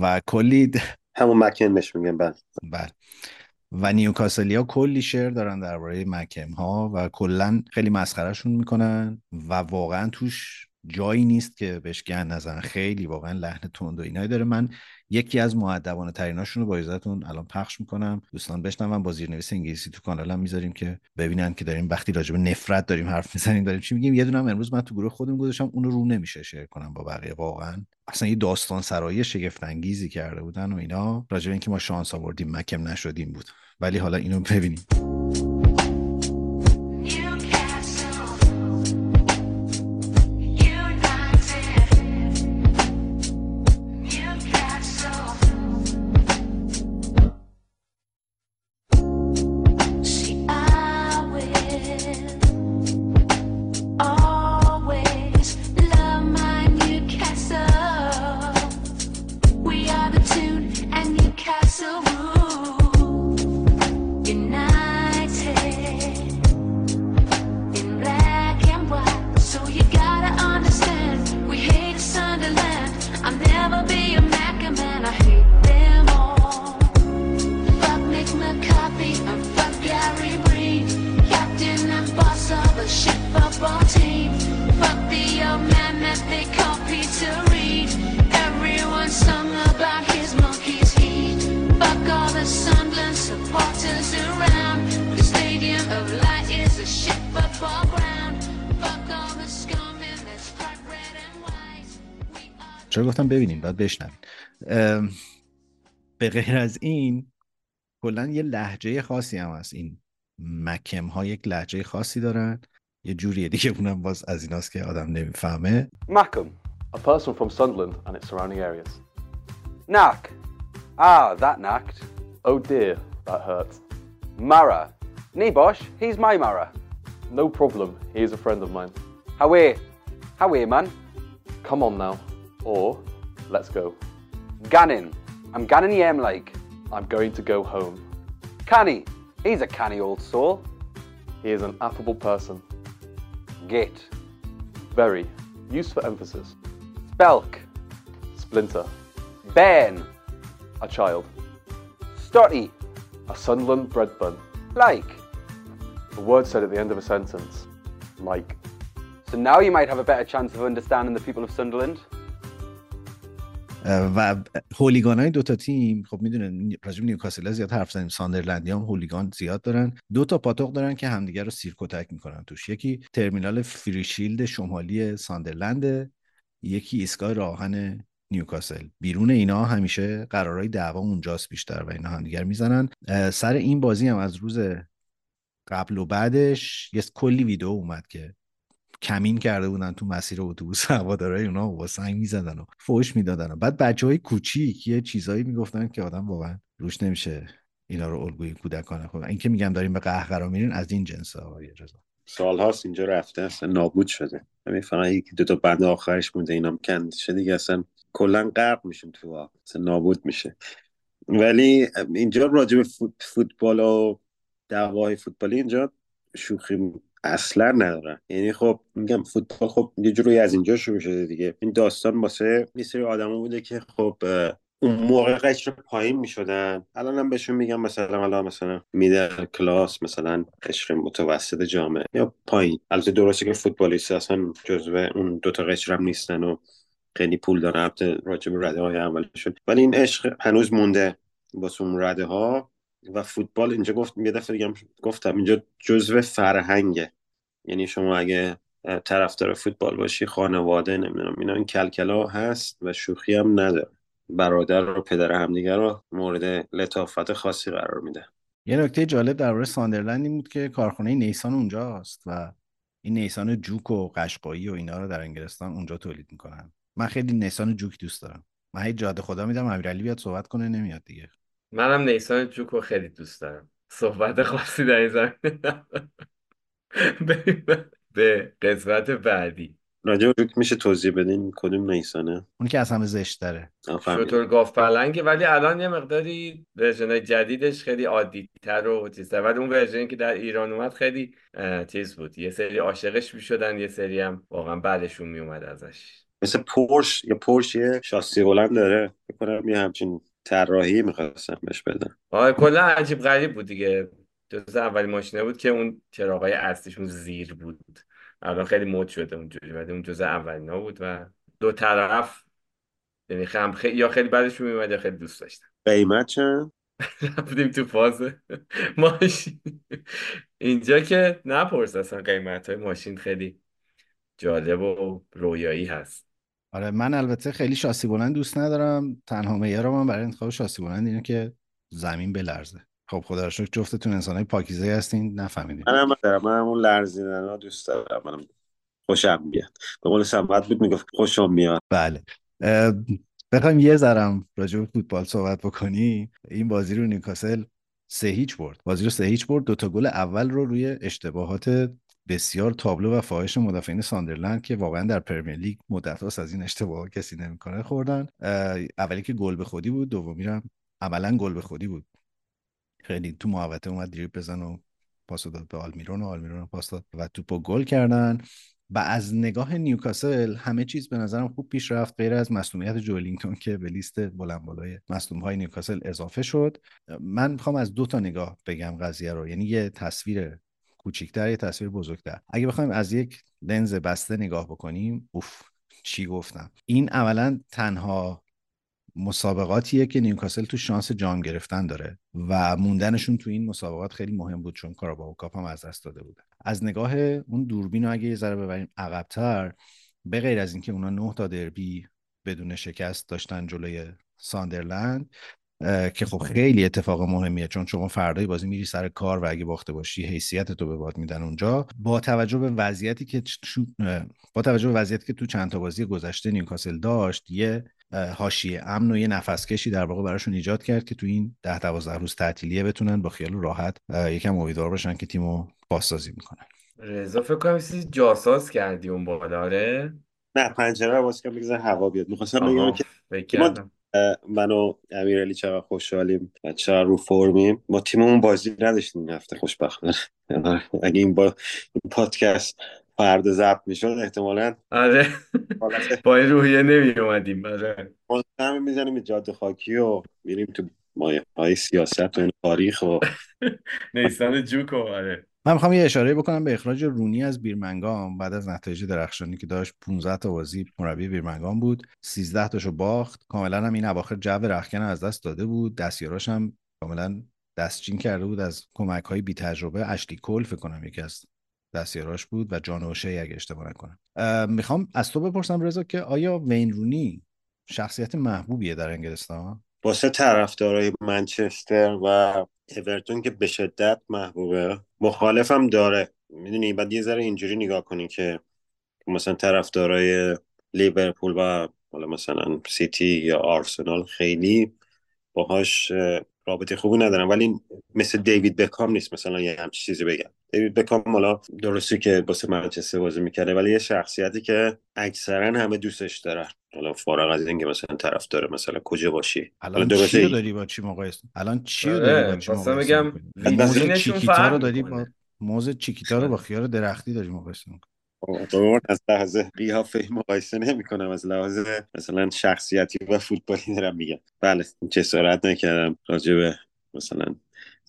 و کلی همون مکن بهش میگن بله. بله. و نیوکاسلیا کلی شعر دارن درباره مکم ها و کلا خیلی مسخرهشون می‌کنن و واقعا توش جایی نیست که بهش گند نزنن. خیلی واقعا لحن تند و اینایی داره. من یکی از معدبانه تریناشون رو با عزتون الان پخش می‌کنم. دوستان بشنون با زیرنویس انگلیسی تو کانالم می‌ذاریم که ببینن که داریم وقتی راجع به نفرت داریم حرف می‌زنیم داریم چی میگیم. یه دونم امروز من تو گروه خودم گذاشتم اون رو نمیشه شیر کنم با بقیه. واقعا اصلا یه داستان سرایی شگفت انگیزی کرده بودن و اینا. راجع به اینکه ما شانس آوردیم مکم نشدیم بود. ولی حالا اینو ببینیم. ام، به غیر از این کلا یه لحجه خاصی هم هست این مکم ها یک لحجه خاصی دارن یه جوریه دیگه اونم باز از ایناست که آدم نمی‌فهمه Mackham, a person from Sunderland and its surrounding areas. Knack. Ah, that knacked. Oh dear, that hurts. Mara. Nibosh, he's my Mara. No problem, he is a friend of mine. How are man? Come on now. Or, let's go. Gannon. I'm Gannon Yem like. I'm going to go home. Canny. He's a canny old soul. He is an affable person. Git. Very. Use for emphasis. Spelk. Splinter. Ben. A child. Stotty. A Sunderland bread bun. Like. A word said at the end of a sentence. Like. So now you might have a better chance of understanding the people of Sunderland. و هولیگان های دوتا تیم خب می‌دونن راجب نیوکاسل زیاد حرف زدیم ساندرلندی هم هولیگان زیاد دارن. دو تا پاتوق دارن که همدیگه رو سیر کتک می‌کنن توش. یکی ترمینال ferry شیلد شمالی ساندرلند یکی ایستگاه راه‌آهن نیوکاسل. بیرون اینا همیشه قرارهای دعوا اونجاست بیشتر و اینا همدیگر می‌زنن. سر این بازی هم از روز قبل و بعدش یه کلی ویدیو اومد که کمین کرده بودن تو مسیر اتوبوس هوادارای اونا با سنگ می‌زدن و فوش می‌دادن و بعد بچه های کوچیک یه چیزایی می‌گفتن که آدم واقعا روش نمیشه اینا رو الگوی کودکانه خب این که میگم داریم به قهقرا میرین از این جنس آقای رضا. سال هاست اینجا رفته اصلا نابود شده. همین فقط یکی دو تا بند آخرش مونده اینام کند شده دیگه اصلا کلا غرق میشیم تو آب. اصلا نابود میشه. ولی اینجا راجع به فوت- فوتبال و دعواهای فوتبالی اینجا شوخی اصلا ندارن یعنی خب میگم فوتبال خب یه جوری از اینجا شروع شده دیگه. این داستان واسه یه سری آدما بوده که خب اون موقع قشر پایین می‌شدن. الان هم بهشون میگم مثلا الان مثلا میدل کلاس مثلا قشر متوسط جامعه یا پایین. البته درسته که فوتبالیست اصلا جزو اون دوتا قشر هم نیستن و خیلی پول دارن. البته راجع به رده های اولشون. ولی این عشق هنوز مونده واسه اون رده ها. و فوتبال اینجا گفت یه دفعه دیگه گفتم اینجا جزو فرهنگه. یعنی شما اگه طرفدار فوتبال باشی خانواده نمی‌دونم اینا این کلکلا هست و شوخی هم نداره. برادر و پدر همدیگه رو مورد لطافت خاصی قرار میده. یه نکته جالب درباره ساندرلند این بود که کارخونه نیسان اونجاست و این نیسان جوک و قشقایی و اینا رو در انگلستان اونجا تولید می‌کنن. من خیلی نیسان جوک دوست دارم. من هی جاده خدا میدم امیرعلی بیاد صحبت کنه نمیاد دیگه. منم نیسان جوکو خیلی دوست دارم. صحبت خاصی در این زمینه ندارم. بریم به قسمت بعدی. راجع به جوک میشه توضیح بدین کدوم نیسانه؟ اون که از همه زشت داره. آفرین. شترگاف پلنگه ولی الان یه مقداری ورژن جدیدش خیلی عادی تر و چیزتر. ولی اون ورژنی که در ایران اومد خیلی چیز بود. یه سری عاشقش می‌شدن یه سری هم واقعا بعدشون میومد ازش. مثل پورش یا پورش یه شاسی بلند داره. فکر کنم یه همچین طراحی می‌خواستم بهش بدن آره کلا عجیب غریب بود دیگه. جز اولین ماشینه بود که اون چراغای اصلیشون زیر بود. الان خیلی مد شده اونجوری ولی اون جز اولینا بود و دو طرف یعنی خم خیلی یا خیلی بعدش میومد یا خیلی دوست داشتم. قیمت چند؟ رفتیم تو فاز ماشین. اینجا که نپرس اصلا قیمت های ماشین خیلی جالب و رویایی هست. آره من البته خیلی شاسی بلند دوست ندارم. تنها معیارم من برای انتخاب شاسی بلند اینه که زمین بلرزه. خب خدا رو شکر جفتتون انسانای پاکیزه هستین نفهمیدین منم دارم من اون لرزیدن ها دوست دارم. منم خوشم میاد. به قول سمت بود می‌گفت خوشم میاد. بله. بخوایم یه ذرم راجع به فوتبال صحبت بکنیم این بازی رو نیوکاسل سه هیچ برد. بازی رو سه هیچ برد. دوتا گل اول رو روی اشتباهات بسیار تابلو و فاحش مدافعین ساندرلند که واقعا در Premier League مدت از این اشتباه کسی نمی‌کنه خوردن. اولی که گل به خودی بود دومی هم عملا گل به خودی بود. خیلی تو محوطه اومد دریبل بزن و پاس داد به آلمیرون و آلمیرون رو پاس داد و توپو گل کردن. و از نگاه نیوکاسل همه چیز به نظرم خوب پیش رفت غیر از مصدومیت جوئلینتون که به لیست بلند بالای مصدوم های نیوکاسل اضافه شد. من می‌خوام از دو تا نگاه بگم قضیه رو. یعنی یه تصویر کوچیکتر یه تصویر بزرگتر. اگه بخوایم از یک لنز بسته نگاه بکنیم اوف چی گفتم. این عملا تنها مسابقاتیه که نیوکاسل تو شانس جام گرفتن داره و موندنشون تو این مسابقات خیلی مهم بود چون Carabao Cup هم از دست داده بودن از نگاه اون دوربین رو اگه یه ذره ببریم عقبتر به غیر از اینکه اونا نه تا دربی بدون شکست داشتن جلوی ساندرلند که خب خیلی. اتفاق مهمیه چون شما فردای بازی میری سر کار و اگه باخته باشی حیثیت تو به باد میدن اونجا. با توجه به وضعیتی که با توجه به وضعیتی که تو چند تا بازی گذشته نیوکاسل داشت یه حاشیه امن و یه نفس کشی در واقع براشون ایجاد کرد که تو این ده دوازده روز تعطیلیه بتونن با خیال راحت یکم امیدوار باشن که تیمو بازسازی می‌کنن. رضا فکر کنم جاساز کردی اون بالا آره؟ نه پنجره رو باز کنم بگذار هوا بیاد. می‌خواستم بگم که ما من و امیرعلی چقدر خوشحالیم و چقدر رو فرمیم. ما تیممون بازی نداشتیم این هفته خوشبختانه. اگه این با این پادکست فردا ضبط می‌شد احتمالا آره. با این روحیه نمی اومدیم آره مستقیم می‌زنیم به جاده خاکی و میریم تو مایه های سیاست و این تاریخ و نیستان جوکو آره. من می‌خوام یه اشاره بکنم به اخراج رونی از بیرمنگام. بعد از نتایج درخشانی که داشت 15 تا بازی مربی بیرمنگام بود. 13 تاشو باخت. کاملا هم این اواخر جو رخکن از دست داده بود. دستیاراش هم کاملا دستچین کرده بود از کمک های بی تجربه اشلی کول فکر کنم یکی از دستیاراش بود و جان اوشی اگه اشتباه نکنم. می‌خوام از تو بپرسم رضا که آیا وین رونی شخصیت محبوبیه در انگلستان؟ واسه طرفدارای منچستر و اورتون که به شدت محبوبه. مخالفم داره. می‌دونی بعد یه ذره اینجوری نگاه کنی که مثلا طرفدارای لیورپول و حالا مثلا سیتی یا آرسنال خیلی باهاش اه، رابطه خوبی ندارن. ولی مثل دیوید بکام نیست. مثلا یه همچین چیزی بگم. دیوید بکام حالا درسته که واسه منچستر بازی می‌کرده ولی یه شخصیتی که اکثرا همه دوستش دارن. حالا فارغ از اینکه مثلا طرف مثلا کجا باشی؟ الان چی داری با چی مقایسه؟ الان چی رو داری با آره چی خواستم مقایسه ویترینشون چیکیتا رو فرق داری با موز چیکیتا رو با خیار درختی داری مقایسه می‌کنی؟ قربان از لحاظ قیافه مقایسه نمی کنم از لحاظ مثلا شخصیتی و فوتبالی دارم میگم. بله جسارت نکردم راجع به مثلا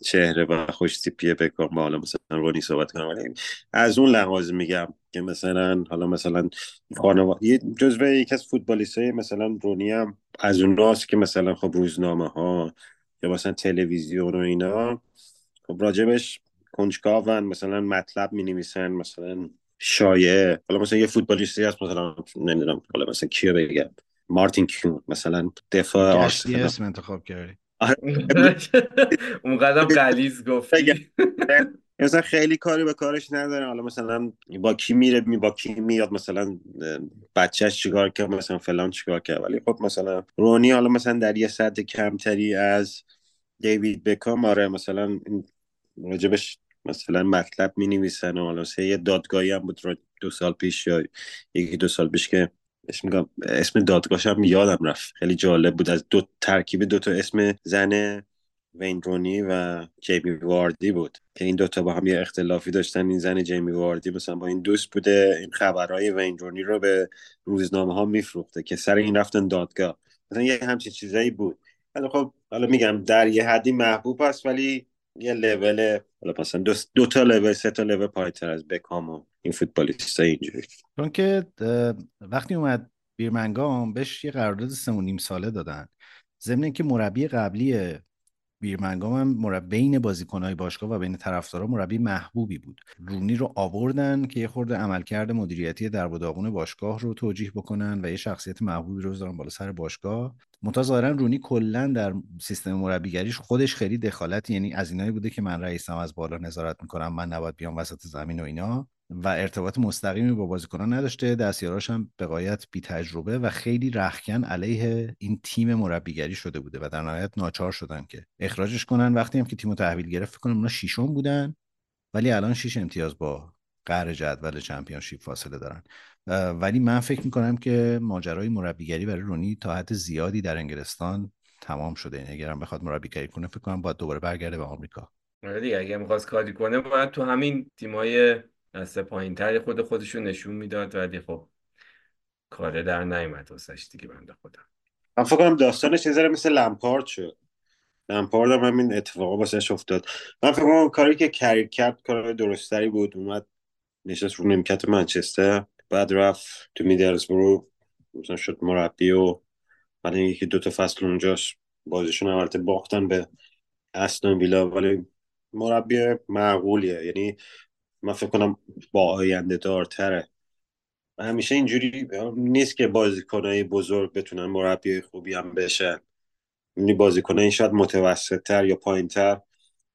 چهره و خوش تیپی بکام با حالا مثلا رونی صحبت کنم. ولی از اون لحاظ میگم که مثلا حالا مثلا خانواده جزو یکی از فوتبالیست های مثلا رونی هم از اوناست که مثلا خب روزنامه ها یا مثلا تلویزیون و اینا خب راجبش کنجکاون مثلا مطلب می نویسن مثلا شایعه. حالا مثلا یه فوتبالیستی هست مثلا نمی‌دونم حالا مثلا کیو بگم؟ مارتین کیون مثلا دفاع آرسنال. اسم انتخاب کردی. آره، اون قدم غلیظ گفتی. مثلا خیلی کاری به کارش نداره حالا مثلا با کی میره می با کی میاد مثلا بچهش چیکار کرد مثلا فلان چیکار کرد. ولی خب مثلا رونی حالا مثلا در یه سطح کمتری از دیوید بکام آره مثلا راجبش مثلا مطلب می نویسن و حالا مثلا یه دادگاهی هم بود دو سال پیش یا یکی دو سال پیش که اسم اسم دادگاهش هم یادم رفت. خیلی جالب بود. از دو ترکیب دو تا اسم زن وین رونی و جیمی واردی بود. که این دوتا با هم یه اختلافی داشتن. این زن جیمی واردی مثلا با این دوست بوده. این خبرهای وین رونی رو به روزنامه ها میفروخته که سر این رفتن دادگاه. مثلا یه همچین چیزایی بود. ولی خب حالا میگم در یه حدی محبوب هست ولی یه لول حالا مثلا دو, دو تا لول سه تا لول پایتر از بکام و این فوتبالیست اینجوری. چون که وقتی اومد بیرمنگام بهش یه قرارداد سه و نیم ساله دادن. ضمن اینکه مربی قبلی بیرمنگام هم مربی بین بازیکنهای باشگاه و بین طرفدارا مربی محبوبی بود. رونی رو آوردن که یه خورده عملکرد مدیریتی در و داغون باشگاه رو توجیه بکنن و یه شخصیت محبوبی رو بذارن بالا سر باشگاه. منتها ظاهرا رونی کلا در سیستم مربیگریش خودش خیلی دخالت یعنی از اینایی بوده که من رئیسم از بالا نظارت می‌کنم من نباید بیام وسط زمین و اینا. و ارتباط مستقیمی با بازیکنان نداشته. دستیاراش هم به قایت بی تجربه و خیلی رخکن علیه این تیم مربیگری شده بوده و در نهایت ناچار شدن که اخراجش کنن. وقتی هم که تیم تحویل گرفت کنم اونا ششم بودن ولی الان شش امتیاز با قهر جدول چمپیونشیپ فاصله دارن. ولی من فکر می‌کنم که ماجرای مربیگری برای رونی تا حد زیادی در انگلستان تمام شده. یعنی اگرم بخواد مربیگری کنه فکر کنم باید دوباره برگرده به آمریکا. آره دیگه اگه می‌خواست کاری کنه باید تو همین تیمای دسته پایینتری خود خودشون نشون می‌داد ولی خب کاره در نیومد واسش دیگه بنده خودم من فکر کنم داستانش یه ذره مثل لمپارد شد. لمپارد هم همین اتفاقا واسش افتاد. من فکر کنم کاری که کریر کرد کار درستری بود. اومد نشست رو نیمکت منچستر بعد رفت تو میدلزبرو مثلا شد مربی و بعد یکی دو تا فصل اونجاش بازیشون البته باختن به استون ویلا ولی مربی معقولیه. یعنی من فکر کنم با آینده دارتره. و همیشه اینجوری نیست که بازیکنهای بزرگ بتونن مربی خوبی هم بشن. یعنی بازیکنهای شاید متوسط تر یا پایین تر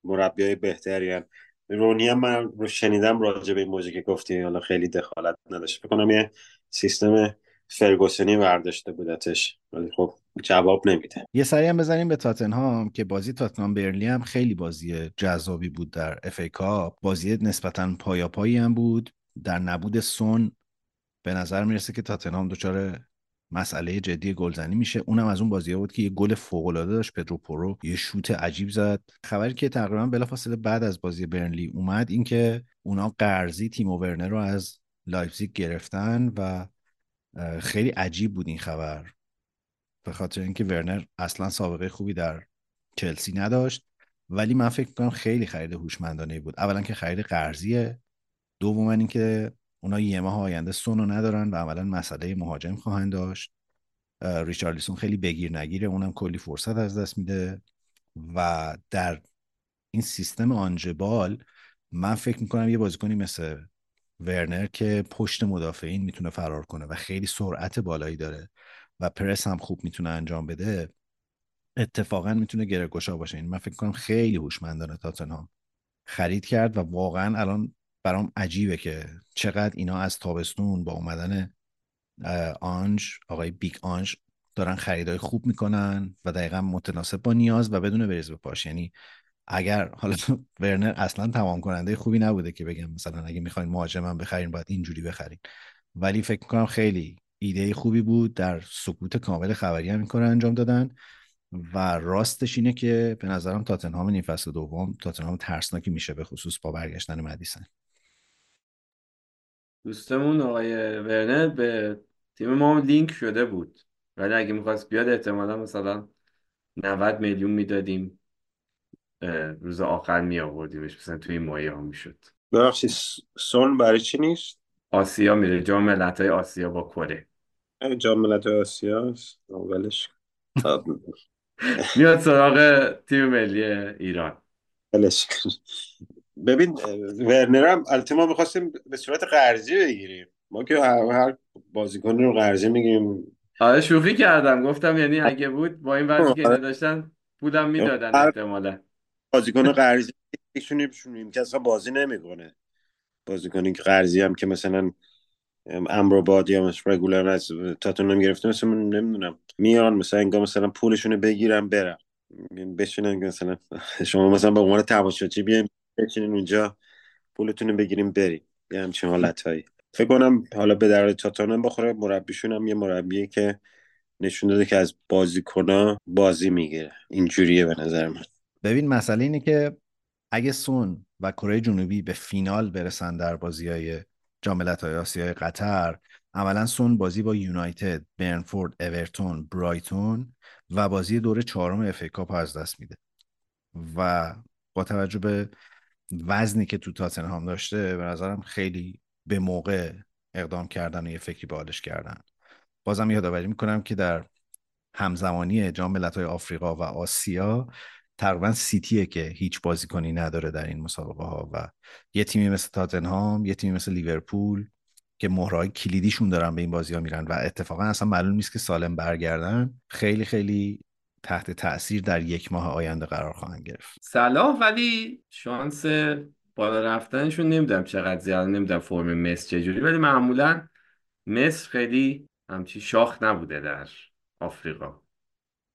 مربی های بهتری هم رونی هم من رو شنیدم راجع به این موضوع که گفتی حالا خیلی دخالت نداشت. فکر کنم یه سیستم فرگوسنی برداشته بودتش. ولی خب جواب نمیده. یه سری هم بزنیم به تاتنهام که بازی تاتنهام برلی هم خیلی بازی جذابی بود در اف ای کاپ. بازی نسبتا پایاپایی هم بود. در نبود سون به نظر می‌رسه که تاتنهام دچار مسئله جدی گلزنی میشه. اونم از اون بازی بود که یه گل فوق العاده داشت. پدرو پورو یه شوت عجیب زد. خبری که تقریبا بلافاصله بعد از بازی برنلی اومد این که اونا قرضی تیمو ورنر رو از لایپزیگ گرفتن و خیلی عجیب بود این خبر. به خاطر اینکه ورنر اصلا سابقه خوبی در چلسی نداشت ولی من فکر می‌کنم خیلی خرید هوشمندانه بود. اولا که خرید قرضیه دوما اینکه اونا یه ماه آینده سون رو ندارن و عملا مسئله مهاجم خواهند داشت. ریچارلیسون خیلی بگیر نگیره اونم کلی فرصت از دست میده. و در این سیستم آنجبال من فکر می‌کنم یه بازیکنی مثل ورنر که پشت مدافعین می‌تونه فرار کنه و خیلی سرعت بالایی داره و پرس هم خوب می‌تونه انجام بده اتفاقا می‌تونه گره گشا باشه. این من فکر کنم خیلی هوشمندانه تاتنهام خرید کرد و واقعا الان برام عجیبه که چقدر اینا از تابستون با اومدن آنج آقای Big Ange دارن خریدای خوب می‌کنن و دقیقا متناسب با نیاز و بدون بریز به پاش. یعنی اگر حالا ورنر اصلا تمام کننده خوبی نبوده که بگم مثلا اگه می‌خواین مهاجمم بخرین باید اینجوری بخرین. ولی فکر می‌کنم خیلی ایده خوبی بود در سکوت کامل خبری هم این کار انجام دادن. و راستش اینه که به نظرم تاتنهام نیم فصل دوم تاتنهام ترسناکی میشه به خصوص با برگشتن مدیسن. دوستمون آقای ورنر به تیم ما لینک شده بود. ولی اگه می‌خواست بیاد احتمالا مثلا 90 میلیون می‌دادیم. روز آخر می آوردیمش مثلا توی این مایه ها می‌شد. ببخشید س- سون برای چی نیست؟ آسیا میره. جام ملت‌های آسیا با کره. جام ملت‌های آسیا است اولش آه، میاد سراغ تیم ملی ایران. ولش. ببین اه، ورنر هم البته ما می‌خواستیم به صورت قرضی بگیریم. ما که هر, بازیکن رو قرضی می‌گیریم. آره شوخی کردم. گفتم یعنی اگه بود با این وضعی که نداشتن پولم می‌دادن هر احتمالا. بازیکن قرضی یکشون که اصلا بازی نمی‌کنه. بازیکنی که قرضی هم که مثلا امراباد یا مثلا رگولر از تاتنهام گرفته مثلا من نمی‌دونم. میان مثلا انگار مثلا پولشون رو بگیرن برن. بشینن مثلا شما مثلا به عنوان تماشاچی بیاین بشینین اونجا پولتون بگیریم بریم یه همچین حالتهایی. فکر کنم حالا به درد تاتنهام بخوره مربیشون هم یه مربیه که نشون داده که از بازیکنها بازی می‌گیره. اینجوریه به نظر من. ببین مسئله اینه که اگه سون و کره جنوبی به فینال برسن در بازی های جام ملت‌های آسیای قطر عملا سون بازی با یونایتد، برنفورد، اورتون، برایتون و بازی دور چهارم اف ای کاپ از دست میده. و با توجه به وزنی که تو تاتنهام داشته به نظرم خیلی به موقع اقدام کردن و یه فکری به حالش کردن. بازم یادآوری می‌کنم که در همزمانی جام ملت‌های آفریقا و آسیا تقریبا سیتیه که هیچ بازیکنی نداره در این مسابقه ها و یه تیمی مثل تاتنهام یه تیمی مثل لیورپول که مهرهای کلیدیشون دارن به این بازی ها میرن و اتفاقا اصلا معلوم نیست که سالم برگردن. خیلی خیلی تحت تاثیر در یک ماه آینده قرار خواهند گرفت. صلاح ولی شانس بالا رفتنشون نمی‌دونم چقدر زیاد نمی‌دونم فرم مصر چجوری ولی معمولا مصر خیلی همچی شاخ نبوده در آفریقا.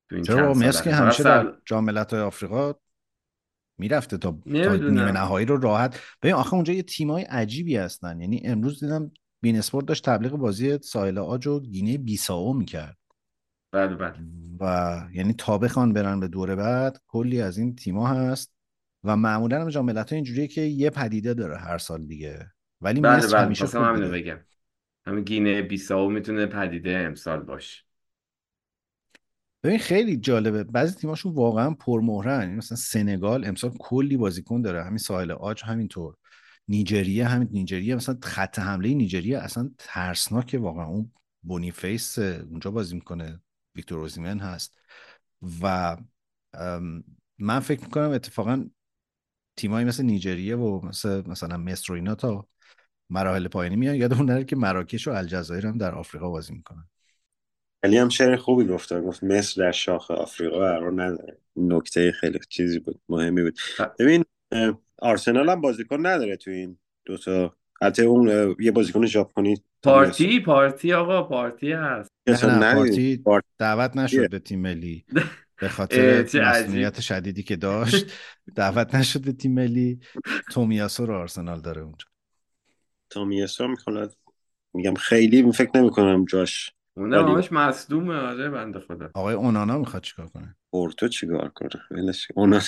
تو این چرا مصر که. همیشه در جام ملت‌های آفریقا می‌رفته تا, تا. نیمه نهایی رو راحت. ببین آخه اونجا یه تیمای عجیبی هستن. یعنی امروز دیدم بین اسپورت داشت تبلیغ بازی ساحل آج و گینه بیساو می‌کرد. بله بله. و یعنی تا بخوان برن به دوره بعد کلی از این تیما هست. و معمولا هم جام ملت‌ها اینجوریه که یه پدیده داره هر سال دیگه. ولی بله مصر بله. همیشه خواستم خوب همینو بوده. بگم. همین گینه بیساو می‌تونه پدیده امسال باشه. ببین خیلی جالبه. بعضی تیماشون واقعا پرمهرن. یعنی مثلا سنگال امسال کلی بازیکن داره. همین ساحل آج همینطور. نیجریه همین نیجریه. مثلا خط حمله نیجریه اصلا ترسناکه واقعا. اون بونیفیس اونجا بازی می‌کنه. ویکتور اوزیمن هست. و من فکر می‌کنم اتفاقا تیمایی مثل نیجریه و مثل مثلا مصر و اینا تا مراحل پایانی میان. یادمون نره که مراکش و الجزایر هم در آفریقا بازی می‌کنن. علی هم شعر خوبی گفت. گفت مصر در شاخ آفریقا قرار نداره. نکته خیلی چیزی بود مهمی بود. ببین آرسنال هم بازیکن نداره تو این دوتا حتی اون یه بازیکن ژاپنی پارتی پارتی آقا پارتی هست. نه. پارتی پارتی دعوت؟ نشد به تیم ملی. به خاطر مسئولیت شدیدی که داشت. دعوت نشد به تیم ملی. تومیاسو رو آرسنال داره اونجا. تومیاسو می‌خواد. میگم خیلی فکر نمی کنم جاش اونم عالی همش مصدومه آره بنده خدا. آقای اونانا می‌خواد چیکار کنه؟ پورتو چیکار کنه؟ ولش کن. اونا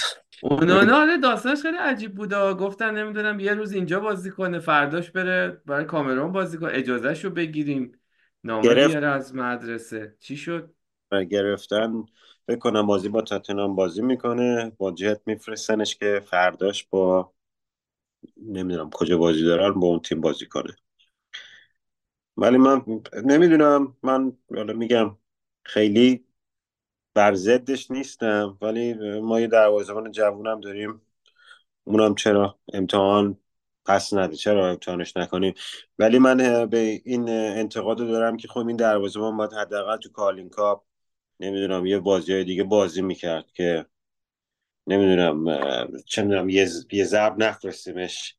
اونانا آره داستانش خیلی عجیب بود آه. گفتن نمی‌دونم یه روز اینجا بازی کنه فرداش بره برای کامرون بازی کنه. اجازهشو بگیریم. نامه گرفت. بیاره از مدرسه. چی شد؟ گرفتن فکر کنم بازی با تاتنهام بازی می‌کنه. با جت میفرستنش که فرداش با نمی‌دونم کجا بازی دارن با اون تیم بازی کنه. ولی من نمی‌دونم. من حالا میگم خیلی بر ضدش نیستم ولی ما یه دروازه‌بان جوونم داریم. اونم چرا امتحان پس نده؟ چرا امتحانش نکنیم؟ ولی من به این انتقاد دارم که خب این دروازه‌بان باید حداقل تو کالین کاپ نمی‌دونم یه بازی های دیگه بازی می‌کرد که نمی‌دونم چه می‌دونم یه یه ضرب نفرستیمش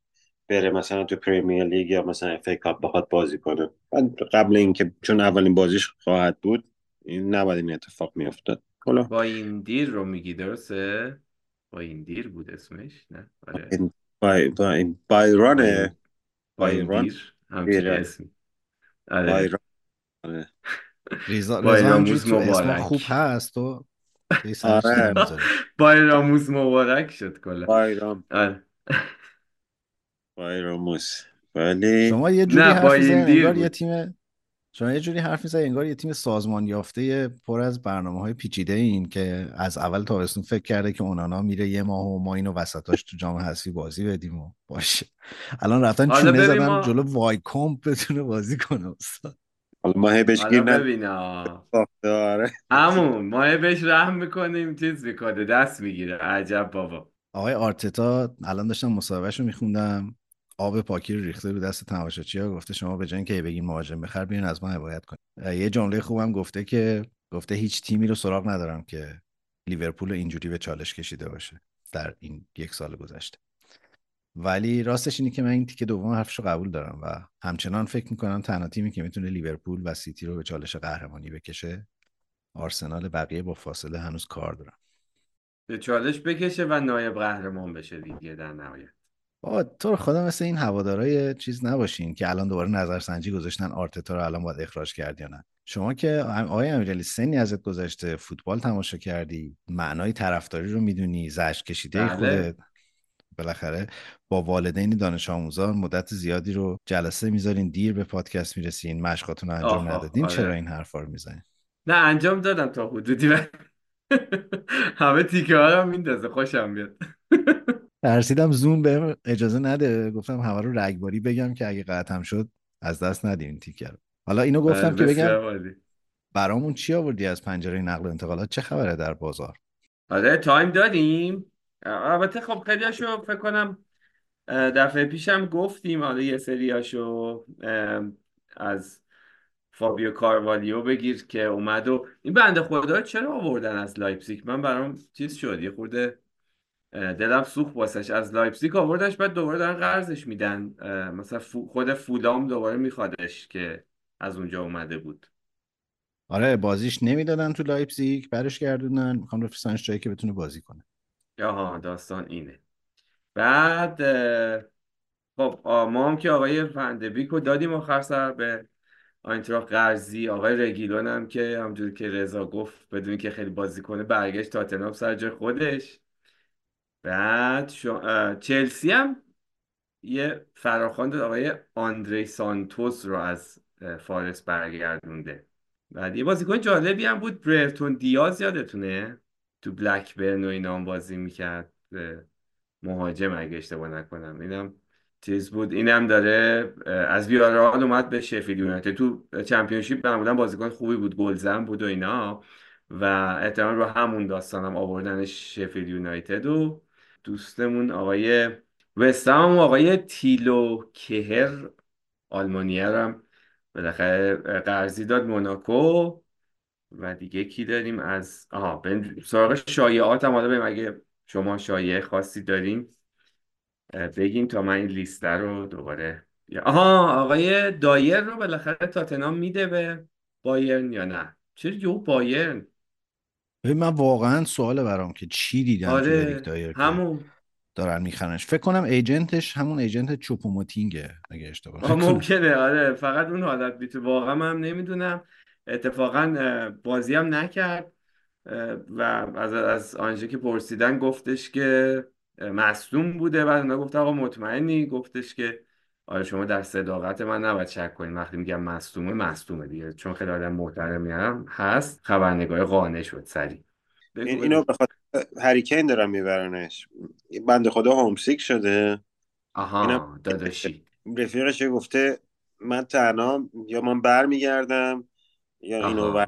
بره مثلا تو Premier League یا مثلا FA Cup بخواد بازی کنه. من قبل اینکه چون اولین بازیش خواهد بود این نباید این اتفاق میافتاد. حالا با این دیر رو میگی درسته؟ با این دیر بود اسمش؟ نه؟ آره. بای بایرانه با این با این بایران دیر همچین دیره اسمی. آره. بایران آره. اسما مبارک. خوب هست و آره. نمی‌ذاری با راموز مبارک شد کلا. بایران آره. بایراموس ولی شما یه جوری نه حرف می‌زنی انگار یه تیم شما یه جوری حرف می‌زنی انگار یه تیم سازمان یافته پر از برنامه های پیچیده این که از اول تابستون فکر کرده که اونانا میره یه ماه و ما اینو وسطاش تو جام حذفی بازی بدیم و باشه. الان رفتن چونه زدن ما جلو وایکومپ بتونه بازی کنه استاد. حالا ما هی بهش گیر. آره. همون ما بهش رحم می‌کنیم چیز می‌کنه دست می‌گیره. عجب بابا. آقای آرتتا الان داشتم مصاحبهش رو میخوندم. آب پاکی رو ریخته رو دست تماشاچی گفته شما به جای اینکه بگین مهاجم بخر بیاین از ما حمایت کنید یه جمله خوبم گفته که گفته هیچ تیمی رو سراغ ندارم که لیورپول اینجوری به چالش کشیده باشه در این یک سال گذشته. ولی راستش اینه که من این تیکه دوم حرفش رو قبول دارم و همچنان فکر می‌کنم تنها تیمی که می‌تونه لیورپول و سیتی رو به چالش قهرمانی بکشه آرسنال بقیه با فاصله هنوز کار دارن. به چالش بکشه و نایب قهرمان بشه دیگه در نهایت. بابا تو رو خدا مثل این هوادارای چیز نباشین که الان دوباره نظرسنجی گذاشتن آرتتا رو الان باید اخراج کرد یا نه. شما که آقای امیرعلی سنی ازت گذشته فوتبال تماشا کردی معنای طرفداری رو می‌دونی زجر کشیده بله. خودت. بالاخره با والدین دانش آموزان مدت زیادی رو جلسه می‌ذارین دیر به پادکست می‌رسین مشقاتون رو انجام ندادین چرا آره این حرفا رو می‌زنین؟ نه انجام دادم تا حدودی همه تیکه ها رو میندازه خوشم میاد. ترسیدم زوم بهم اجازه نده. گفتم همه رو رگباری بگم که اگه قطعم شد از دست ندیم این تیکر رو. حالا اینو آره گفتم که بگم عالی. برامون چی آوردی از پنجره نقل و انتقالات؟ چه خبره در بازار؟ آره time داریم البته خب خیلی هاشو فکر کنم دفعه پیشم گفتیم. حالا یه سریاشو اه، از فابیو کاروالیو بگیر که اومد و این بنده خدا چرا آوردن از لایپزیگ؟ من برام چیز شد یه خورده دلم سوخت واسش. از لایپزیگ آوردش بعد دوباره دارن قرضش میدن. مثلا خود فولام دوباره میخوادش که از اونجا اومده بود. آره بازیش نمی‌دادن تو لایپزیگ برش گردوندن. می‌خوام بفرستنش جایی که بتونه بازی کنه. آها داستان اینه. بعد خب ما هم که آقای فندبیک رو دادیم آخر سر به آینتراخت قرضی. آقای رگیلون هم که همجور که رضا گفت بدون که خیلی بازی کنه برگشت تاتنهام سر جای خودش. بعد شو... چلسی هم یه فراخوان داد آقای آندری سانتوس رو از فارس برگردونده. بعد یه بازیکن جالبی هم بود. برتون دیاز یادتونه؟ تو بلکبرن و اینا هم بازی می‌کرد. مهاجم اگه اشتباه نکنم. اینم چیز بود. اینم داره از ویارال اومد به شفیلد یونایتد. تو چمپیونشیپ معمولا بازیکن خوبی بود. گلزن بود و اینا. و احتمال رو همون داستانم آوردنش شفیلد یونایتد. و دوستمون آقای وستهم آقای تیلو کهر آلمانیه رو هم بالاخره قرضی داد موناکو و دیگه کی داریم از آها بریم سراغ شایعات هم حالا بریم. اگه شما شایعه خاصی داریم بگین تا من این لیست رو دوباره آها آقای دایر رو بالاخره تاتنهام میده به بایرن یا نه؟ چرا یو بایرن؟ من واقعا سوال برام که چی دیدن آره دایر همون. دارن میخرنش. فکر کنم ایجنتش همون ایجنت چوپوموتینگه اگه اشتباه ممکنه آره فقط اون حالت بیتو واقعا من نمی‌دونم. اتفاقا بازی هم نکرد. و از از آنژه که پرسیدن گفتش که مصدوم بوده. بعد اونا گفت آقا مطمئنی؟ گفتش که آره شما در صداقت من نباید شک کنید. وقتی میگم مصدومه مصدومه دیگه. چون خیلی آدم محترمی هم هست. خبرنگار قانع شد. سریع. بگو. این اینو به خاطر هریکین دارن میبرنش. بنده خدا هومسیک شده. آها داداشی. رفیقش گفته من تنها یا من برمیگردم یا اینو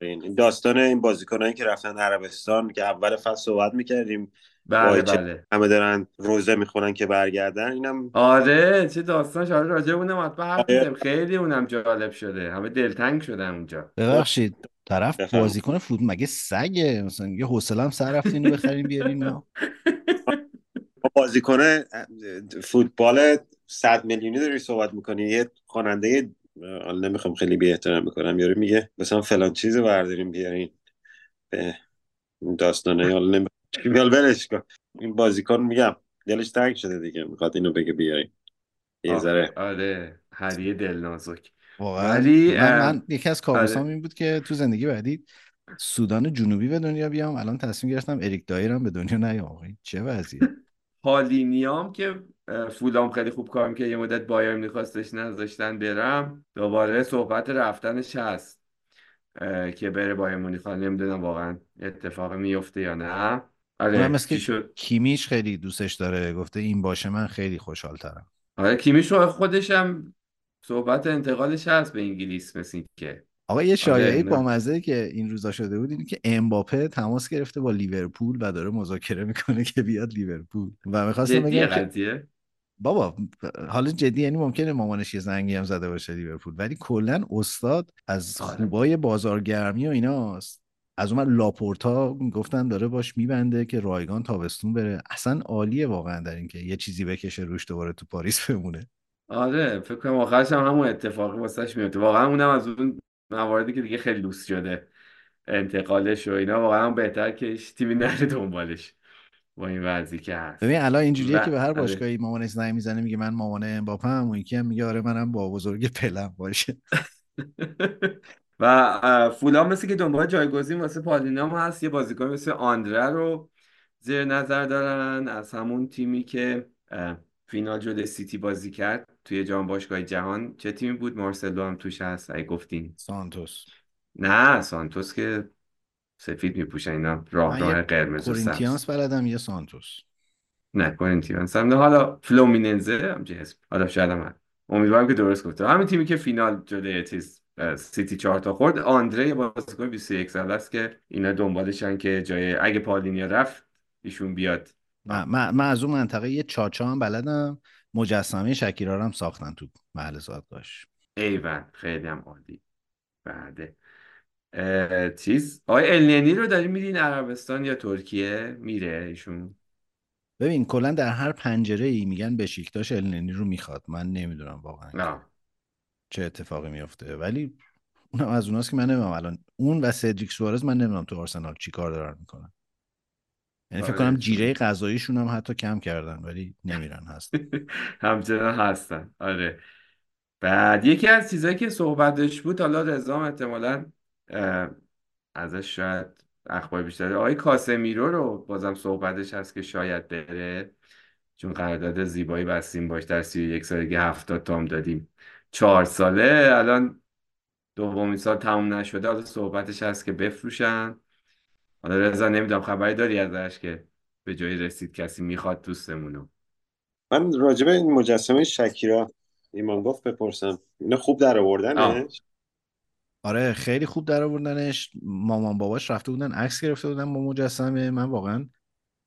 این داستان این بازیکنایی که رفتن عربستان که اول فصل صحبت می‌کردیم. بله بله. همه دارن روزه می‌خونن که برگردن اینم آره چه داستان شاید راجع به اونم حتما حرف آره. خیلی اونم جالب شده. همه دلتنگ شدن اونجا. ببخشید طرف بازیکن فوت مگه سگه؟ مثلا یه حوصله هم سر رفت اینو بخرین بیارین ما بازیکن فوتبال 100 میلیونی داری صحبت می‌کنی. یه خواننده حالا نمی‌خوام خیلی بی احترام بکنم. یارو میگه مثلا فلان چیزو برداریم بیارین. به داستانه. حالا نمی‌خوام ولش کن. این بازیکن میگم دلش تنگ شده دیگه. می‌خواد اینو بگه بیارین یه ذره. آره. هریه دلنازک. واقعا. ولی من من یکی از آره این بود که تو زندگی بعدی سودان جنوبی به دنیا بیام. الان تصمیم گرفتم اریک دایرم به دنیا نیام. چه وضعیه؟ پالینیام که فولام خیلی خوب کار که یه مدت بایر میخواستش نذاشتن برم. دوباره صحبت رفتنش هست که بره بایر مونیخ. نمی‌دونم واقعا اتفاق میفته یا نه. اونم آره مثل چی که شد؟ کیمیش خیلی دوستش داره گفته این باشه من خیلی خوشحال ترم آره کیمیش رو خودش هم صحبت انتقالش هست به انگلیس مثل که آقا یه آره شایعه نه. بامزه که این روزا شده بود اینه که امباپه تماس گرفته با لیورپول و داره مذاکره می‌کنه که بیاد لیورپول. و می‌خواستم بگم که بابا حالا جدی یعنی ممکنه مامانش یه زنگی هم زده باشه لیورپول ولی کلا استاد از آره. خوبای بازارگرمی و ایناست. از اون ور لاپورتا گفتن داره باش میبنده که رایگان تابستون بره. اصلا عالیه واقعا در اینکه یه چیزی بکشه روش دوباره تو پاریس بمونه. آره فکر کنم آخرش هم همون اتفاقی واسش میفته واقعا اونم از اون مواردی که دیگه خیلی لوس شده انتقالش و اینا واقعا بهتر که تیمی نره دنبالش با این وضعی که ببین هست الان اینجوریه که و به هر آره. باشگاهی مامانش زنگ می‌زنه میگه من مامان امباپه هم اون یکی هم میگه آره منم با بزرگ پلم باشه. و فولام مثل که دنبال جایگزین واسه پالینام هست. یه بازیکن مثل آندره رو زیر نظر دارن. از همون تیمی که فینال جلوی سیتی بازی کرد توی جام باشگاه جهان. چه تیمی بود؟ مارسلو هم توش هست. اگه گفتین. سانتوس. نه سانتوس که سفید میپوشن اینا راه راه قرمز و کورینتیانس بلدم یه سانتوس. نه کورینتیانس هم نه. حالا فلومیننزه همچه اسم. حالا شاید هم. امیدوارم که درست گفته. همین تیمی که فینال جلوی چیز اه، سیتی چهار تا خورد. آندره بازیکن 21 ساله است که اینا دنبالشن که جای اگه پالینیا رفت ایشون بیاد. من, من, از اون منطقه یه چاچا هم بلدم. مجسمه شکیرا هم ساختن تو محل زادگاهش. ایول خیلی هم عالی. بعد چیز؟ آقای النینی رو داری میرین عربستان یا ترکیه؟ میره ایشون. ببین کلا در هر پنجره ای میگن بشیکتاش النی رو می‌خواد. من نمی‌دونم واقعا چه اتفاقی میفته ولی اونم از اوناست که من نمی‌دونم الان اون و سدریک سوارز من نمی‌دونم تو آرسنال چی کار دارن می‌کنن. یعنی فکر آره، کنم جیره غذاییشون هم حتی کم کردن ولی نمیرن هست همچنان هستن. آره. بعد یکی از چیزایی که صحبتش بود حالا رضا هم احتمالاً ازش شاید اخبار بیشتره آقای کاسمیرو رو بازم صحبتش هست که شاید بره چون قرارداد زیبایی بستیم باش در سی و یک سالگی هفتاد تام دادیم. چهار ساله. الان دومین سال تموم نشده. حالا صحبتش هست که بفروشن. حالا رضا نمی‌دونم خبری داری ازش که به جایی رسید کسی می‌خواد دوستمونو. من راجبه این مجسمه شکیرا ایمان گفت بپرسم. اینا خوب در. آوردنش؟ آره خیلی خوب در آوردنش. مامان باباش رفته بودن عکس گرفته بودن با مجسمه. من واقعا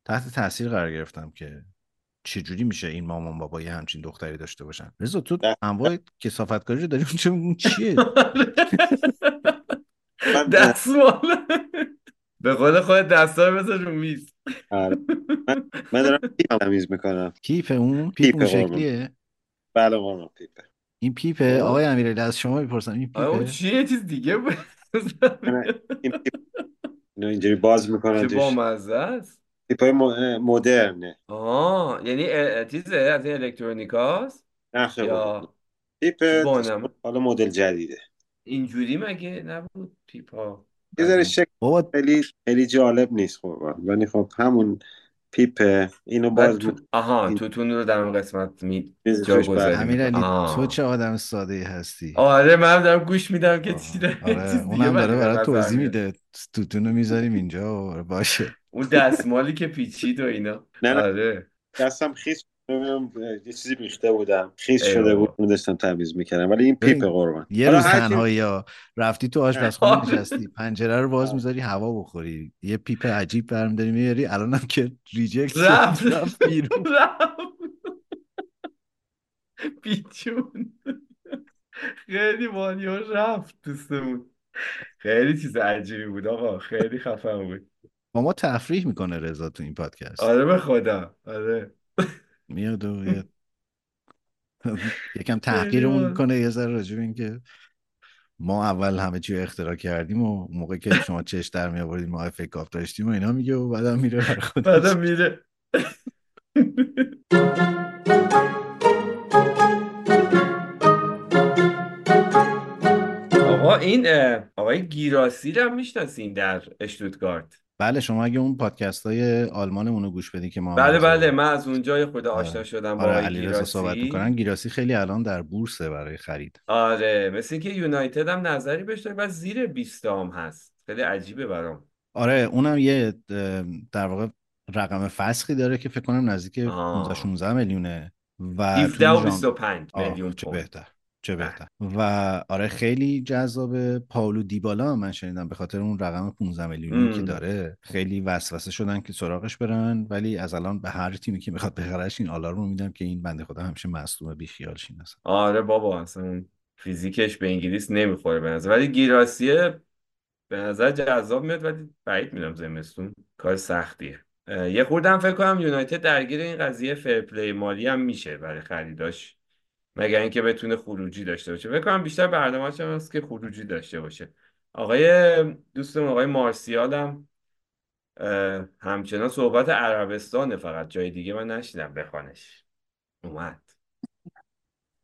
تحت تاثیر قرار گرفتم که چجوری میشه این مامان بابا یه همچین دختری داشته باشن؟ رضا تو. انواع کثافتکاری رو داری اونجا اون چیه؟ من- دستمال. به قول خود دستا رو بذار رو میز. آره. من, دارم پیپ تمیز می‌کنم. کیف اون؟ پیپ پیپ اون. شکلیه؟ بله قربان پیپه. این پیپه. آقای امیرعلی از شما می‌پرسم این آره اون پیپه؟ چیه؟ یه چیز دیگه بود. پیپ اینجوری باز می‌کنن چه توش. بامزه است. پیپ های مدرنه. آه یعنی چیزه؟ از این الکترونیکاست؟ نه خیلی یا پیپ بانم حالا مدل جدیده. اینجوری مگه نبود پیپا یه ذره شکل بابا خیلی خیلی جالب نیست قربان ولی خب همون پیپ اینو بعد باز تو... آها توتون رو در اون قسمت می جا توش بر- گذاری امیرعلی آه. تو چه آدم ساده ای هستی؟ آره من دارم گوش میدم که چی داره. آره چیز دیگه اونم داره به برات نظر توضیح میاد. میده توتون رو می‌ذاریم اینجا و باشه. اون دستمالی که پیچید و اینا. نه، نه. آره. دستم خیس یه چیزی ریخته بودم. خیس شده. بود. اونو داشتم تمیز می‌کردم. ولی این پیپ قربان. یه روز تنهایی یا رفتی تو آشپزخونه آره. نشستی. پنجره رو باز آره. می‌ذاری هوا بخوری. یه پیپ عجیب برمیداری میاری الانم که ریجکت رفت. رفت بیرون. پیچون. خیلی مانیو رفت دوستمون. خیلی چیز عجیبی بود آقا. خیلی خفن بود. با ما تفریح می‌کنه رضا تو این پادکست. آره به خدا. آره. میاد و یه- یکم تحقیرمون. می‌کنه یه ذره راجع به اینکه ما اول همه چی اختراع کردیم و موقع که شما چش در می آوردیم ما کاپ داشتیم و اینا میگه و بعدم میره برای خودش. بعدم میره. آقا این آقای گیراسی رو هم می‌شناسین در اشتوتگارت. بله شما اگه اون پادکست های آلمانمون رو گوش بدی که ما بله بله من از اونجا خود آشنا آره. شدم با آره آقای علیرضا صحبت می‌کنن. گیراسی گیراسی خیلی الان در بورسه برای خرید. آره مثل اینکه یونایتد هم نظری بهش داره و زیر 20 هم هست. خیلی عجیبه برام. آره اونم یه در واقع رقم فسخی داره که فکر کنم نزدیک آه. 15 16 میلیونه و 17 و توی ژان- 25 آه، میلیون چه بهتر. چه بهتر. و آره خیلی جذاب پاولو دیبالا من شنیدم. به خاطر اون رقم 15 میلیونی که. داره خیلی وسوسه شدن که سراغش برن. ولی از الان به هر تیمی که می‌خواد بخرش این آلارم رو میدم که این بنده خدا همیشه مصدوم بیخیال شین اصلا آره بابا اصلا اون فیزیکش به انگلیس نمی‌خوره به نظر. ولی گیراسیه به نظر جذاب میاد ولی بعید می‌دونم زمستون. کار سختیه. یه خوردم فکر کنم یونایتد درگیر این قضیه فرپلی مالی هم میشه برای خریداش. مگر اینکه بتونه خروجی داشته باشه. فکر کنم بیشتر برنامه‌اش هم هست که خروجی داشته باشه. آقای دوستمون آقای مارسیال هم همچنان صحبت عربستانه فقط جای دیگه من نشیدم. بخوانش. اومد.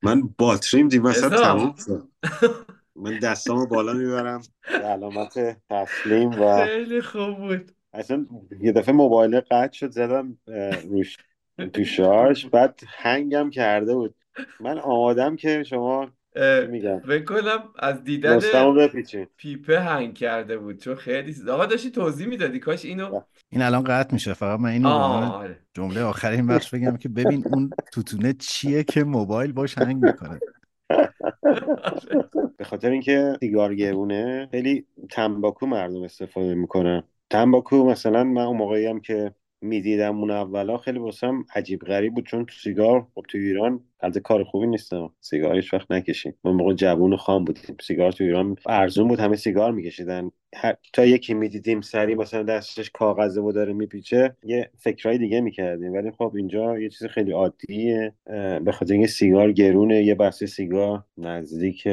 من باتریم دیم وسط رضا. تموم شد. من دستامو بالا می‌برم. به علامت تسلیم و خیلی خوب بود. اصلا یه دفعه موبایل قطع شد زدم روش تو شارژ. بعد هنگم کرده بود. من آمادم که شما میگم؟ فکر کنم از دیدن پیپه هنگ کرده بود. چون خیلی آقا داشتی توضیح می‌دادی؟ کاش اینو این الان قطع میشه. فقط من اینو آره. جمله آخر این بخش بگم که ببین اون توتونه چیه که موبایل باش هنگ می‌کنه. به خاطر اینکه سیگار گرونه خیلی تنباکو مردم استفاده می‌کنن. تنباکو مثلا من اون موقعی هم که می‌دیدم اون اولا خیلی واسم عجیب غریب بود چون تو سیگار خب تو ایران البته کار خوبی نیستم سیگار هیچ وقت نکشیم ما موقع جوون و خام بودیم. سیگار تو ایران ارزون بود. همه سیگار میکشیدن. هر... تا یکی می‌دیدیم سری مثلا دستش کاغذه و داره میپیچه یه فکرای دیگه می‌کردیم. ولی خب اینجا یه چیز خیلی عادیه. به خاطر اینکه سیگار گرونه یه بسته سیگار نزدیک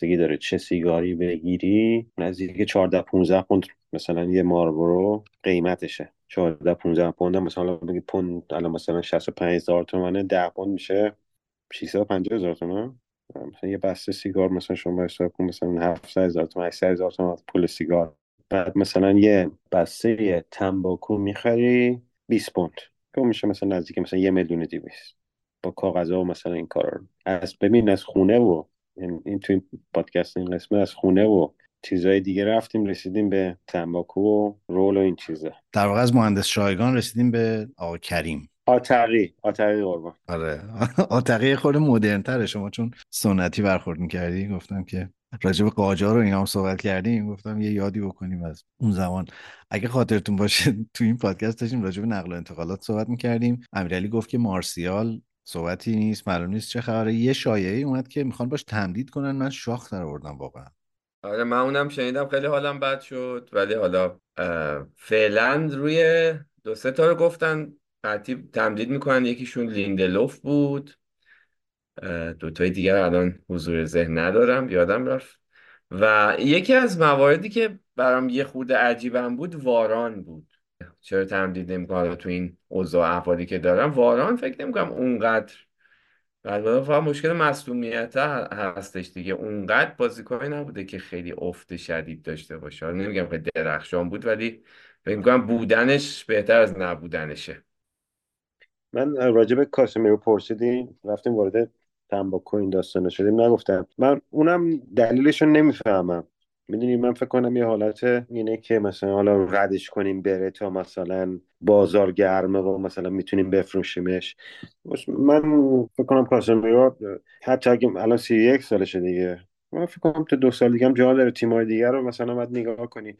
دیگه داره چه سیگاری بگیری؟ نزدیک 14 15 پوند مثلا یه ماربورو قیمتشه. 14 15 پوند مثلا بگی پوند الان مثلا 65 هزار تومنه 10 پوند میشه 650 هزار تومن. مثلا یه بسته سیگار مثلا شما حساب کن مثلا 700 هزار تومن 800 هزار تومن پول سیگار. بعد مثلا یه بسته تنباکو می‌خری 20 پوند. که میشه مثلا نزدیک مثلا یه میلیون دیویست با کاغذها و مثلا این کارا از ببین از خونه و این, این این پادکست این قسمت از خونه و چیزهای دیگه رفتیم رسیدیم به تنباکو و رول و این چیزا. در واقع از مهندس شایگان رسیدیم به آقا کریم. آتقی آتقی قربان. آره. آتقی خود مدرن تره شما چون سنتی برخورد می‌کردی گفتم که راجع به قاجار و اینا هم صحبت کردیم گفتم یه یادی بکنیم از اون زمان. اگه خاطرتون باشه تو این پادکست داشتیم راجع به نقل و انتقالات صحبت می‌کردیم. امیرعلی گفت که مارسیال صحبتی نیست معلوم نیست چه خبره. یه شایعه اومد که می‌خوان باش تمدید کنن. من شاخ در آوردم واقعا. آره من اونم شنیدم خیلی حالم بد شد. ولی حالا فعلا روی دو سه تا رو گفتن قطعی تمدید می‌کنن. یکیشون لیندلوف بود. اه، دوتای دیگر الان حضور ذهن ندارم یادم رفت. و یکی از مواردی که برام یه خورده عجیبم بود واران بود. چرا تمدید نمی‌کنه تو این اوضاع احوالی که دارم واران فکر نمی‌کنم اونقدر البته فقط مشکل مصدومیت هستش دیگه. اونقدر بازیکنی نبوده که خیلی افت شدید داشته باشه. نمیگم که درخشان بود ولی فکر می‌کنم بودنش بهتر از نبودنشه. من راجع به کاسمیرو پرسیدیم رفتیم وارد تنباکو این داستانه شدیم نگفتم. من اونم دلیلش رو نمی‌فهمم. می‌دونی من فکر کنم یه حالت اینه که مثلا حالا ردش کنیم بره تا مثلا بازار گرمه و مثلا می‌تونیم بفروشیمش. من فکر کنم کاسمیرو حتی اگه الان سی یک سالشه دیگه. من فکر کنم تا دو سال دیگه هم جا داره تیمای دیگه رو مثلا باید نگاه کنی.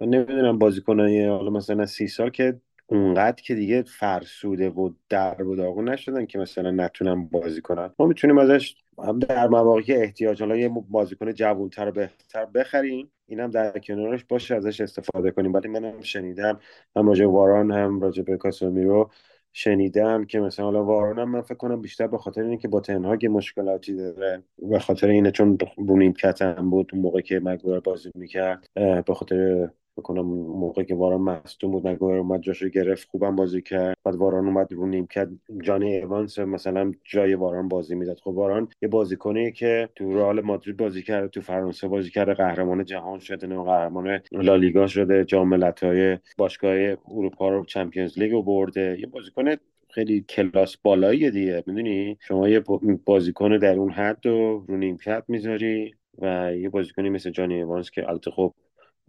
من نمی‌دونم بازیکنای حالا مثلا سی سال که اونقدر که دیگه فرسوده و در و داغون نشدن که مثلا نتونن بازی کنن. ما می‌تونیم ازش هم در مواقعی که احتیاج حالا یه بازیکن جوانتر و بهتر بخریم اینم در کنارش باشه ازش استفاده کنیم. ولی منم شنیدم هم راجع واران هم راجع به کاسمیرو شنیدم که مثلا حالا هم من فکر کنم بیشتر به خاطر اینه که با تنهاگ مشکلاتی داره. به خاطر اینه چون رو نیمکت بود اون موقع که مگوار بازی می‌کرد به خاطر بکنم موقع که واران مصدوم بود مگوار اومد جاشو گرفت خوبم بازی کرد. بعد واران اومد رو نیمکت جانی ایوانس مثلا جای واران بازی می‌داد. خب واران یه بازیکنی که تو رئال مادرید بازی کرده تو فرانسه بازی کرده قهرمان جهان شده نه قهرمان لالیگا شده جام ملت‌های باشگاه اروپا رو چمپیونز لیگ رو برده. یه بازیکن خیلی کلاس بالایی دیگه. می‌دونی؟ شما یه بازیکن در اون حد رو رو نیمکت می‌ذاری و یه بازیکنی مثل جانی ایوانس که البته خب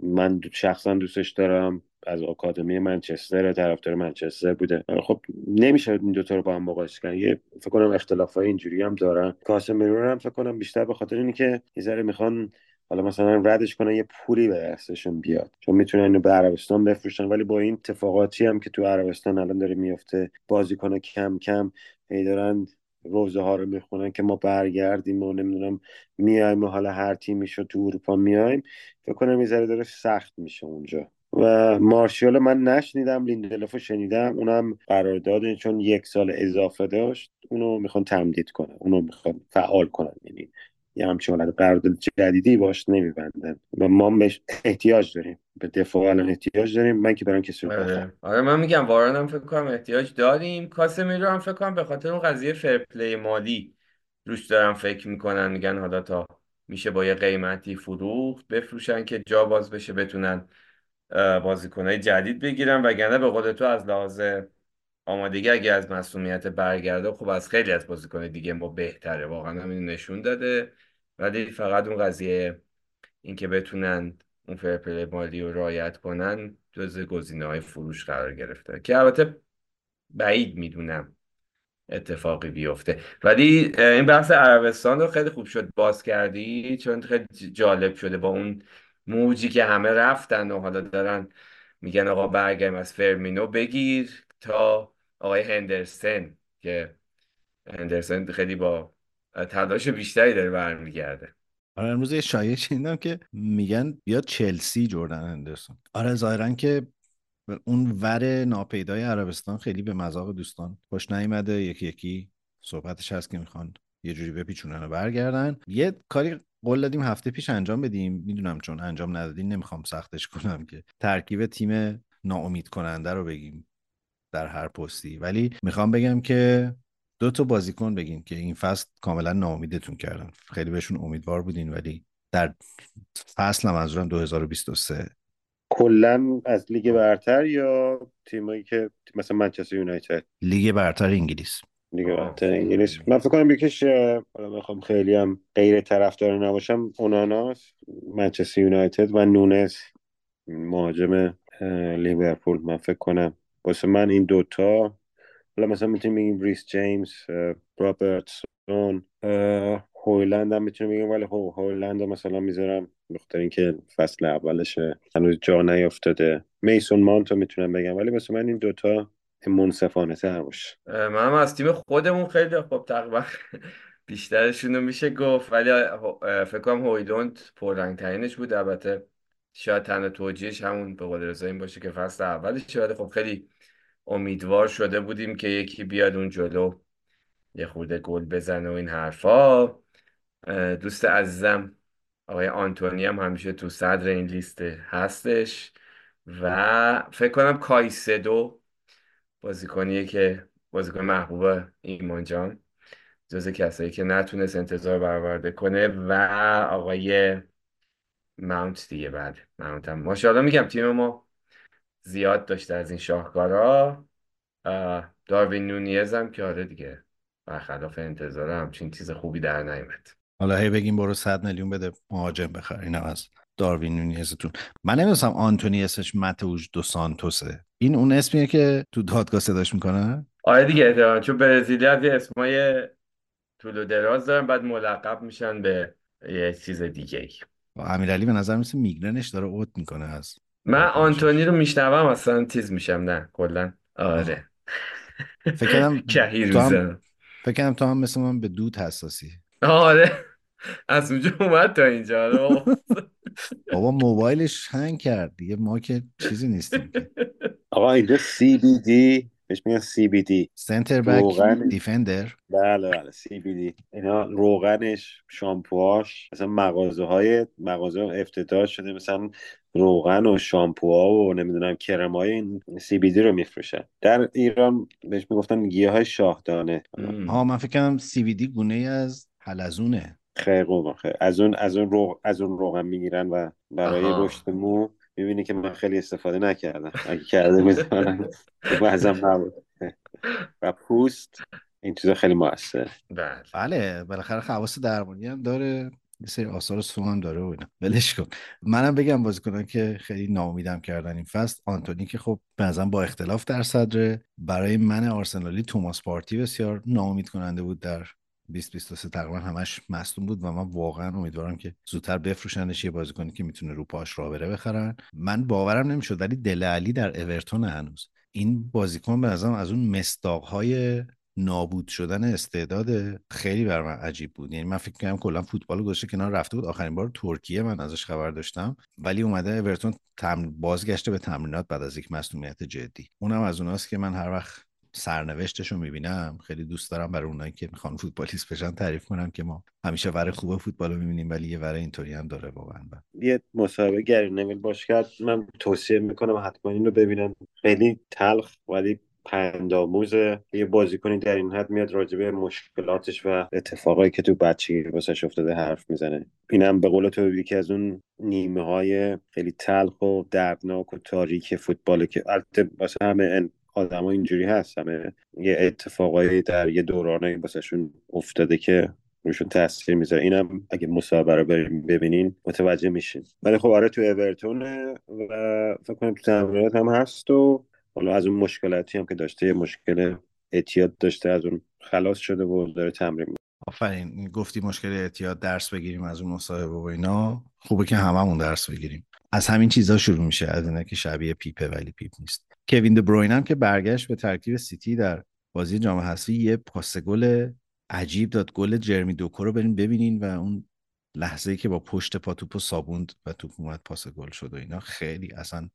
من شخصا دوستش دارم. از آکادمی منچستر طرفدار منچستر بوده. خب نمیشه این دوتا رو با هم مقایسه کرد یه فکر کنم اختلافای اینجوری هم دارن. کاسمیرو هم فکر کنم بیشتر به خاطر اینه که یه ذره می‌خوان حالا مثلا ردش کنن یه پولی به دستشون بیاد. چون می‌تونن اینو به عربستان بفروشن. ولی با این اتفاقاتی هم که تو عربستان الان داره میفته بازیکن کم کم هی روزه ها رو می‌خونن که ما برگردیم و نمی‌دونم میایم و حالا هر تیمی شد تو اروپا میایم. فکر کنم یه ذره داره سخت میشه اونجا. و مارشال من نشنیدم لیندلفو شنیدم. اونم قرارداد چون یک سال اضافه داشت اونو می‌خوان تمدید کنن اونو می‌خوان فعال کنن یعنی یه همچین حالت قرارداد جدیدی باش نمیبندن. و ما بهش احتیاج داریم. به دفاع الان احتیاج داریم. من که برام کسی آره. آره من میگم واران هم فکر کنم احتیاج داریم. کاسمیرو هم فکر کنم به خاطر اون قضیه فرپلی مالی روش دارن فکر می‌کنن. میگن حالا تا میشه با یه قیمتی فروخت بفروشن که جا باز بشه بتونن بازیکنهای جدید بگیرن. وگرنه به قول تو از لحاظ آمادگی اگه از مسئولیت برگرده خب از خیلی از بازیکن دیگه ما بهتره. واقعا همین نشون داده. ولی فقط اون قضیه اینکه بتونن اون فرپلی مالی رو رعایت کنن جز گزینه های فروش قرار گرفته. که البته بعید می‌دونم اتفاقی بیفته. ولی این بحث عربستان رو خیلی خوب شد باز کردی چون خیلی جالب شده با اون موجی که همه رفتن و حالا دارن میگن آقا برگردیم از فرمینو بگیر. تا آقای هندرسن که هندرسن خیلی با تلاش بیشتری داره برمیگرده. آره امروز یه شایعه شنیدم که میگن بیا چلسی جردن هندرسون آره ظاهرا که اون ور ناپیدای عربستان خیلی به مذاق دوستان خوش نیومده. یکی یکی صحبتش هست که می‌خوان یه جوری بپیچونن و برگردن. یه کاری قول دادیم هفته پیش انجام بدیم. می‌دونم چون انجام ندادین نمی‌خوام سختش کنم که ترکیب تیم ناامید کننده رو بگیم. در هر پستی. ولی می‌خوام بگم که دو تا بازیکن بگین که این فصل کاملا ناامیدتون کردن. خیلی بهشون امیدوار بودین ولی در فصل هم منظورم 2023 کلا از لیگ برتر یا تیمایی که مثلا منچستر یونایتد؟ لیگ برتر انگلیس. لیگ. برتر انگلیس. من فکر کنم یکیش حالا بخوام خیلی هم غیر طرفدار نباشم اونانا از منچستر یونایتد و نونز مهاجم لیورپول. من فکر کنم واسه من این دوتا حالا مثلا می‌تونیم بگیم ریس جیمز رابرتسون هویلند هم می‌تونیم بگیم ولی خب هویلند مثلا می‌ذارم بخاطر اینکه فصل اولشه هنوز جا نیافتاده. میسون مانت رو می‌تونم بگم ولی مثلا من این دوتا منصفانه تر باشه. من هم از تیم خودمون خیلی خب تقریبا بیشترشون رو میشه گفت ولی اه، فکر کنم هویلوند پررنگ ترینش بود البته شاید تنها توجیهش همون به قول رضا این باشه که فصل اولش ولی خب خیلی امیدوار شده بودیم که یکی بیاد اون جلو یه خورده گل بزنه و این حرفا. دوست عزیزم آقای آنتونی هم همیشه تو صدر این لیست هستش و فکر کنم کایسدو بازیکنیه که بازیکن محبوب ایمان جان جز کسایی که نتونست انتظار برآورده کنه و آقای ماونت دیگه بله. ماونت هم. ماشاءالله میگم تیم ما زیاد داشته از این شاهکارا. اه، داروین نونیز هم که آره دیگه. برخلاف انتظار همچین چیز خوبی در نیامد. حالا هی بگیم برو 100 میلیون بده مهاجم بخر اینم از داروین نونیزتون. من نمی‌دونستم آنتونی اسمش متوش دو سانتوسه. این اون اسمیه که تو دادگاه صداش می‌کنه؟ آره دیگه چون برزیلی از اسمای طول و دراز دارن بعد ملقب میشن به یه چیز دیگه ای امیرعلی به نظر مثل میگرنش داره اوت می‌کنه از من. آنتونی رو میشنوم اصلا تیز میشم نه کلا. آره. فکر کردم کهیر تو هم می‌زنم فکر کردم تو هم مثل من به دود حساسی. آره. از اونجا اومد تا اینجا آره. بابا موبایلش هنگ کرد دیگه ما که چیزی نیستیم که. آقا اینجا CBD بهش میگن CBD سنتر بک روغن دیفندر. بله بله CBD اینا روغنش شامپوهاش مثلا مغازه های مغازه افتتاح شده مثلا روغن و شامپوها و نمی‌دونم کرم های این CBD رو میفروشن در ایران بهش می‌گفتن گیاه های شاهدانه. ها من فکر کردم سی وی دی گونه از حلزونه. خیر قربان خیر از اون از اون رو از اون روغن می‌گیرن و برای. رشد مو می‌بینی که من خیلی استفاده نکردم. اگه کرده می‌زنم بعضم نبود. و پوست این چیزا خیلی موثره. بله. بله بالاخره خواص درمانی هم داره. یه سری آثار سو هم داره و اینا. ولش کن. منم بگم بازیکنان که خیلی ناامیدم کردن این فصل. آنتونی که خب به با اختلاف در صدره برای من آرسنالی توماس پارتی بسیار ناامید کننده بود در 2023 تقریبا همش مصدوم بود و من واقعا امیدوارم که زودتر بفروشنش یه بازیکنی که می‌تونه رو پاش راه بره بخرن. من باورم نمی‌شد ولی دل علی در اورتون هنوز. این بازیکن به نظرم از اون مستاقهای نابود شدن استعداد خیلی بر من عجیب بود. یعنی من فکر کنم کلا فوتبال گذاشته کنار رفته بود. آخرین بار ترکیه من ازش خبر داشتم. ولی اومده اورتون تم... بازگشته به تمرینات بعد از یک مصونیت جدی. اونم از اوناست که من هر وقت سرنوشتش رو می‌بینم. خیلی دوست دارم برای اونایی که می‌خوان فوتبالیست بشن تعریف کنم که ما همیشه ور خوب فوتبال رو می‌بینیم ولی یه ور اینطوری هم داره واقعا. یه مسابقه گری نویل باش کرد. من توصیه می‌کنم حتما این رو ببینن. خیلی تلخ ولی پندآموزه. یه بازیکنی در این حد میاد راجع به مشکلاتش و اتفاقایی که تو بچگی واسش افتاده حرف می‌زنه. اینم به قول تو یکی از اون نیمه های خیلی تلخ و دردناک و تاریک فوتباله که البته واسه همه آدم اینجوری هست همه یه اتفاقایی در یه دورانه واسهشون افتاده که روشون تاثیر می‌ذاره. اینم اگه مسابقه رو ببینین متوجه میشین. ولی خب آره تو اورتونه و فکر کنم تو تمرینات هم هست و حالا از اون مشکلاتی هم که داشته یه مشکل اعتیاد داشته از اون خلاص شده و داره تمرین. آفرین. گفتی مشکل اعتیاد درس بگیریم از اون مصاحبه و اینا. خوبه که هممون درس بگیریم. از همین چیزا شروع میشه از اینا که شبیه پیپه ولی پیپ نیست. کوین دبروین هم که برگشت به ترکیب سیتی در بازی جام حذفی یه پاس گل عجیب داد. گل جرمی دوکو رو بریم ببینین و اون لحظه ای که با پشت پا توپو صابوند و توپ اومد پاس گل شد و اینا. خیلی اصلا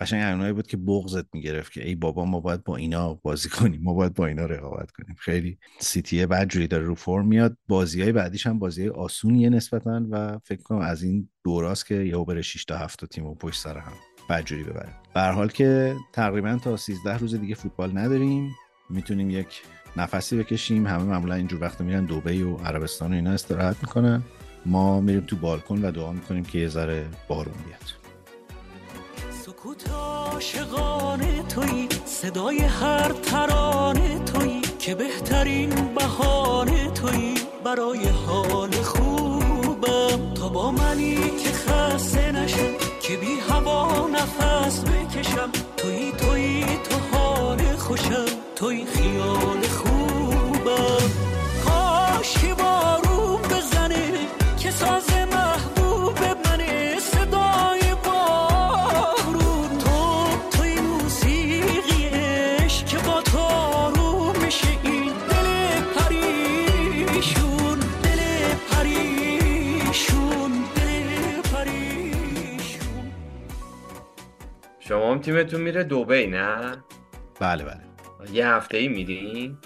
قشنگ اونایی بود که بغضت می‌گرفت که ای بابا ما باید با اینا بازی کنیم ما باید با اینا رقابت کنیم. خیلی سیتی بعد داره رو فرم میاد. بازی های بعدیش هم بازی آسونیه نسبتا و فکر کنم از این دوراست که یهو بره 6 تا 7 تا تیم و پشت سر هم. بدجوری ببره به حال که تقریبا تا 13 روز دیگه فوتبال نداریم می‌تونیم یک نفسی بکشیم. همه معمولا اینجور وقت میرن دبی و عربستان و اینا استراحت می‌کنن. ما میریم تو بالکن و دعا می‌کنیم که یه ذره بارون بیاد. سکوت عاشقانه تویی صدای هر ترانه تویی که بهترین بهانه تویی برای حال خوبم تا با منی که خسته نشم که بی نفس بکشم. تویی تویی تو حال خوشم. تویی خیال خوبم. کاش که بارون بزنه که ساز شما تیمتون میره دبی نه؟ بله بله. یه هفته ای میرین؟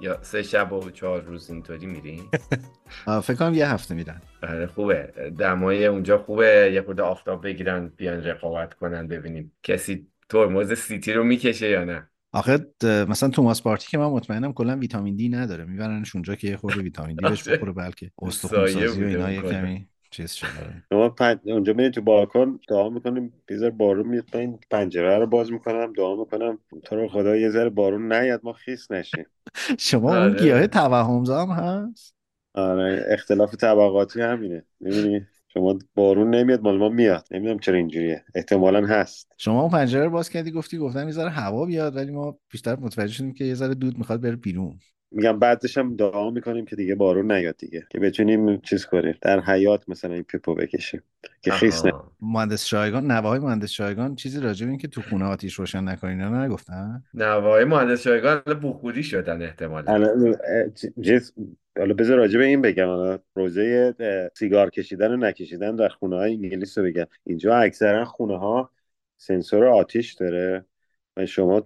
یا سه شب و چهار روز اینطوری میرین؟ فکر کنم یه هفته میرن. بله خوبه. دمای اونجا خوبه. یه خورده آفتاب بگیرن بیان رقابت کنن ببینیم کسی ترمز سیتی رو می‌کشه یا نه. آخه مثلا توماس پارتی که من مطمئنم کلا ویتامین دی نداره. میبرنش اونجا که یه خورده ویتامین دی بهش آره. بخوره بلکه استخون سازی و اینا یه. کمی. چیز شده. شما پن... اونجا میرید تو بالکن دعا می‌کنیم. ذره بارون میاد من این پنجره رو باز می‌کنم دعا می‌کنم. تو رو خدا یه ذره بارون نیاد ما خیس نشیم. شما اون آره. گیاه توهمزا هم هست؟ آره. اختلاف طبقاتی همینه. می‌بینی؟ شما بارون نمیاد مال ما میاد. نمی‌دونم چرا اینجوریه. احتمالا هست. شما اون پنجره رو باز کردی گفتی گفتم یه ذره هوا بیاد ولی ما بیشتر متوجه شدیم که یه ذره دود می‌خواد بره بیرون. میگم بعدش هم دعا می‌کنیم که دیگه بارون نیاد دیگه که بتونیم چیز کنیم در حیات مثلا این پیپو بکشیم که خیس نه. مهندس شایگان نوه‌های مهندس شایگان چیزی راجع به اینکه تو خونه آتیش روشن نکنین اینا نگفتن؟ نوای مهندس شایگان الان بوخوری شدن احتمالا. جز حالا بذار راجع به این بگم حالا روزه سیگار کشیدن و نکشیدن در خونه های انگلیس رو بگم. اینجا اکثرا خونه ها سنسور آتیش داره و شما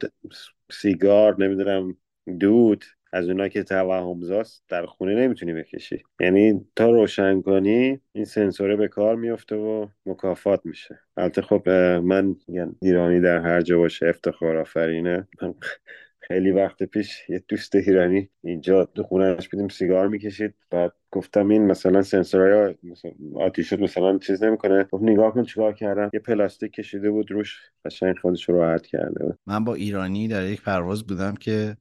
سیگار نمی‌دونم دود از اونا که توهمزاست در خونه نمی‌تونی بکشی. یعنی تا روشن کنی این سنسوره به کار میفته و مکافات میشه. البته خب من ایرانی در هر جا باشه افتخار آفرینه. خیلی وقت پیش یه دوست ایرانی اینجا تو خونهش بودیم سیگار می‌کشید. بعد گفتم این مثلا سنسورهای آتیش مثلا چیز نمی‌کنه. گفت نگاه کن چیکار کردم یه پلاستیک کشیده بود روش قشنگ خودش رو راحت کرده من با ایرانی در یک پرواز بودم که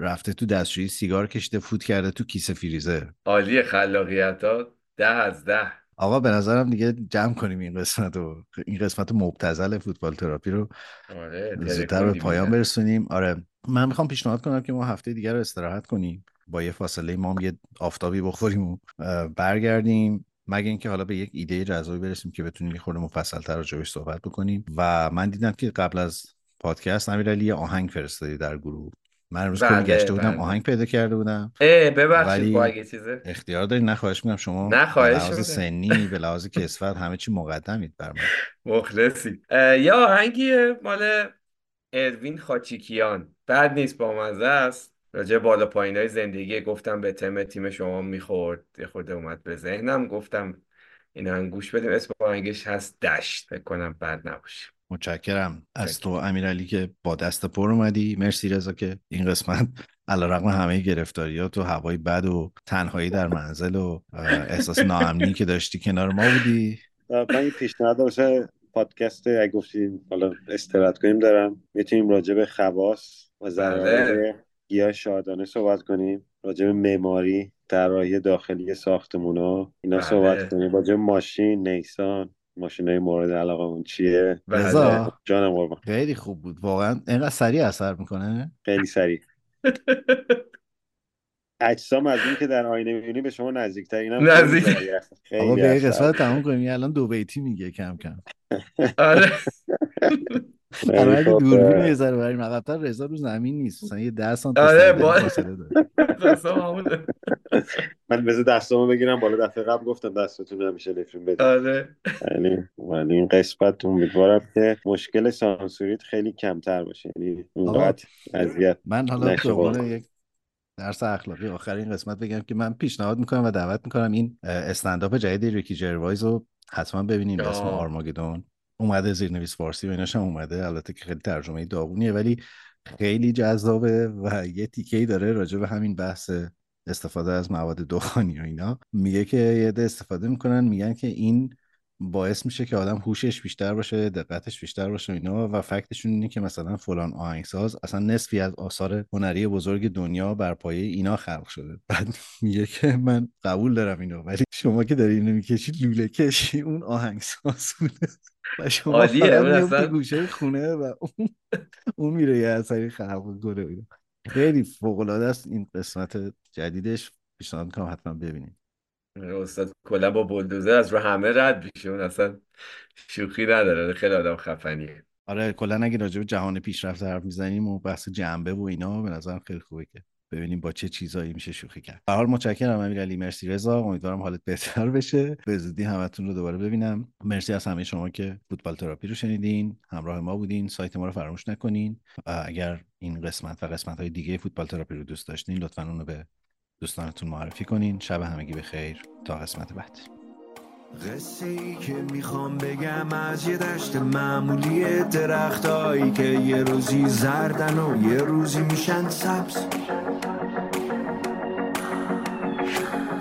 رفته تو دستشویی سیگار کشیده فوت کرده تو کیسه فریزر. عالی خلاقیت ها ده از ده. آقا به نظرم دیگه جمع کنیم این قسمت رو. این قسمت مبتذل فوتبال تراپی رو. آره زودتر به پایان. برسونیم. آره. من می‌خوام پیشنهاد کنم که ما هفته دیگر رو استراحت کنیم. با یه فاصله ما هم یه آفتابی بخوریم و برگردیم. مگه اینکه حالا به یک ایده جذابی برسیم که بتونیم یه خورده مفصل‌تر راجعش صحبت بکنیم. و من دیدم که قبل از پادکست امیرعلی یه آهنگ فرستادی در گروه. من امروز کلی بله، گشته بودم بله. آهنگ پیدا کرده بودم. اه ببخشید با اگه چیزه اختیار دارین نه خواهش می‌کنم. شما نه، خواهش. سنی به لحاظ کسفت همه چی مقدمید بر من مخلصی یه آهنگی مال ادوین خاچیکیان. بد نیست با مزه است. راجع بالا پایین های زندگی گفتم به تم تیم شما می‌خورد. یه خورده اومد به ذهنم گفتم این هم گوش بدیم. اسم آهنگش هست دشت. فکر کنم بد نباشه. متشکرم. از. تو امیرعلی که با دست پر اومدی. مرسی رضا که این قسمت علیرغم همه گرفتاریات و هوای بد و تنهایی در منزل و احساس ناامنی که داشتی کنار ما بودی. من یه پیشنهاد واسه پادکست اگه گفتیم حالا استراحت کنیم دارم. می‌تونیم راجع به خواص و ضرایب گیاه شادانه صحبت کنیم. راجع به معماری طراحی داخلی ساختمونا اینا بله. صحبت کنیم. راجع ماشین نیسان. ماشین های مورد علاقه چیه؟ بله. رضا جانم قربان. خیلی خوب بود. واقعا اینقدر سریع اثر می‌کنه؟ خیلی سریع. اجسام از این که در آینه می‌بینی به شما نزدیکتر اینم نزدیک. آقا به. قسمت تموم کنیم. یه الان دو بیتی میگه کم کم. آره. اگه دوربین یه ذره بریم عقب‌تر رضا رو زمین نیست. مثلا یه 10 سانتی آره، با- همونه. من بذار دستامو بگیرم بالا دفعه قبل گفتم دستتون همیشه نفرین بدید. آره. ولی ولی این قسمت امیدوارم که مشکل سانسوریت خیلی کمتر باشه. یعنی اونقدر اذیت من حالا به. یک درس اخلاقی آخرین قسمت بگم که من پیشنهاد می‌کنم و دعوت می‌کنم این استنداپ جدید ریکی جروایز رو حتما ببینیم به اسم. آرماگدون. اومده زیرنویس فارسی و ایناش هم اومده. البته که خیلی ترجمه داغونیه ولی خیلی جذابه و یه تیکه داره راجع به همین بحث استفاده از مواد دخانی و اینا. میگه که یه عده استفاده می‌کنن میگن که این باعث میشه که آدم هوشش بیشتر باشه دقتش بیشتر باشه اینا. و فکتشون اینه که مثلا فلان آهنگساز اصلا نصفی از آثار هنری بزرگ دنیا بر پایه اینا خلق شده. بعد میگه که من قبول دارم اینو ولی شما که داری اینو می‌کشید لوله کشی اون آهنگساز بوده. و شما عالیه، اون اصلا- گوشه خونه و اون, اون میره یه اثری خلق کنه. خیلی فوق العاده است این قسمت جدیدش. پیشنهاد می‌کنم حتما ببینید. استاد کلا با بلدوزر از رو همه رد میشه. اون اصلا شوخی نداره. خیلی آدم خفنیه. آره کلا اگه راجع به جهان پیشرفته حرف می‌زنیم و بحث جنبه و اینا به نظرم خیلی خوبه که ببینیم با چه چیزایی میشه شوخی کرد. به حال متشکرم امیرعلی. مرسی رضا. امیدوارم حالت بهتر بشه. به زودی همتون رو دوباره ببینم. مرسی از همه شما که فوتبال تراپی رو شنیدین. همراه ما بودین. سایت ما رو فراموش نکنین. اگر این قسمت و قسمت های دیگه فوتبال تراپی رو دوست داشتین لطفا اون رو به دوستانتون معرفی کنین. شب همگی به خیر تا قسمت بعد. قصه ای که می‌خوام بگم از یه دشت معمولی درختایی که یه روزی زردن و یه روزی میشن سبز.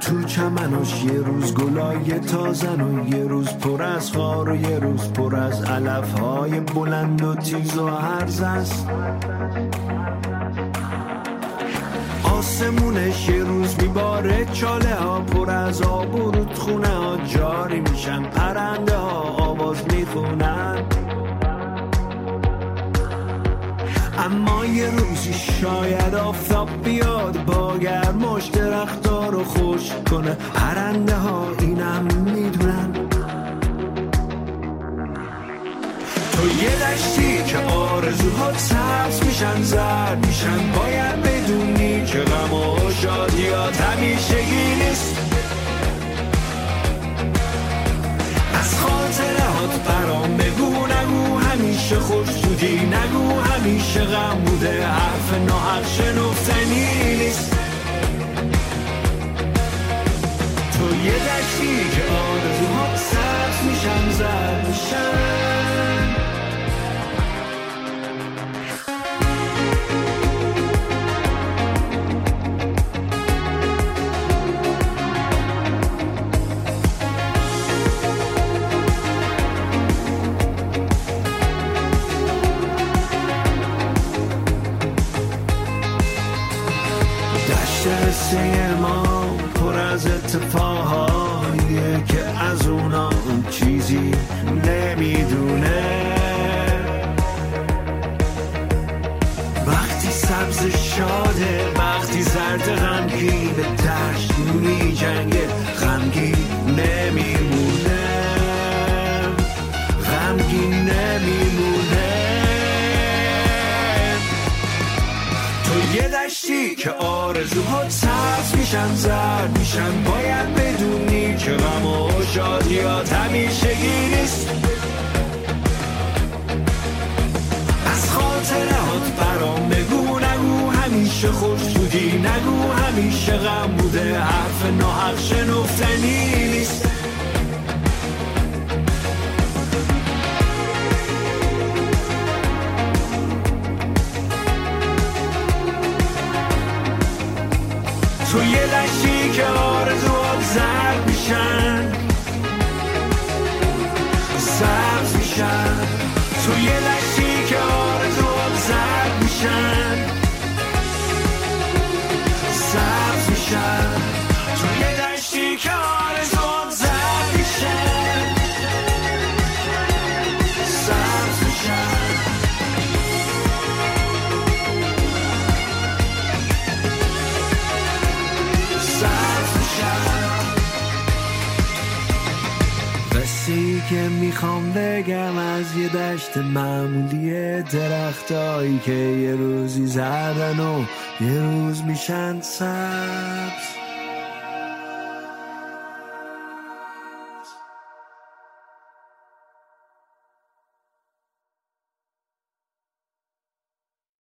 تو چمناش یه روز گلای تازن و یه روز پر از خار و یه روز پر از علف های بلند و تیز و هرز است. آسمونش یه روز میباره چاله ها پر از آب و رودخونه ها. جاری میشن پرنده ها آواز می‌خونن. اما یه روزی شاید آفتاب بیاد با گرماش درختا رو خوش کنه. پرنده ها اینم می‌دونن. تو یه دشتی که آرزوها سبز میشن زرد میشن. باید بدونی که غم و شادیات همیشگی نیست. از خاطرات برام همیشه خوش بودی. نگو همیشه غم بوده. حرف ناحق شنفتنی نیست. تو یه دشتی که آرزوها سبز میشن زرد از اتفاقاییه آرزوها سبز میشن زرد میشن. باید بدونی که غم و شادیات همیشگی نیست. از خاطرات برام بگو نگو همیشه خوش بودی نگو همیشه غم بوده. حرف ناحق شنفتنی نیست. که آرزوات زرد میشن. سبز میشن. تو یه بگم از یه دشت معمولی درختایی که یه روزی زردن و یه روز میشن سبز.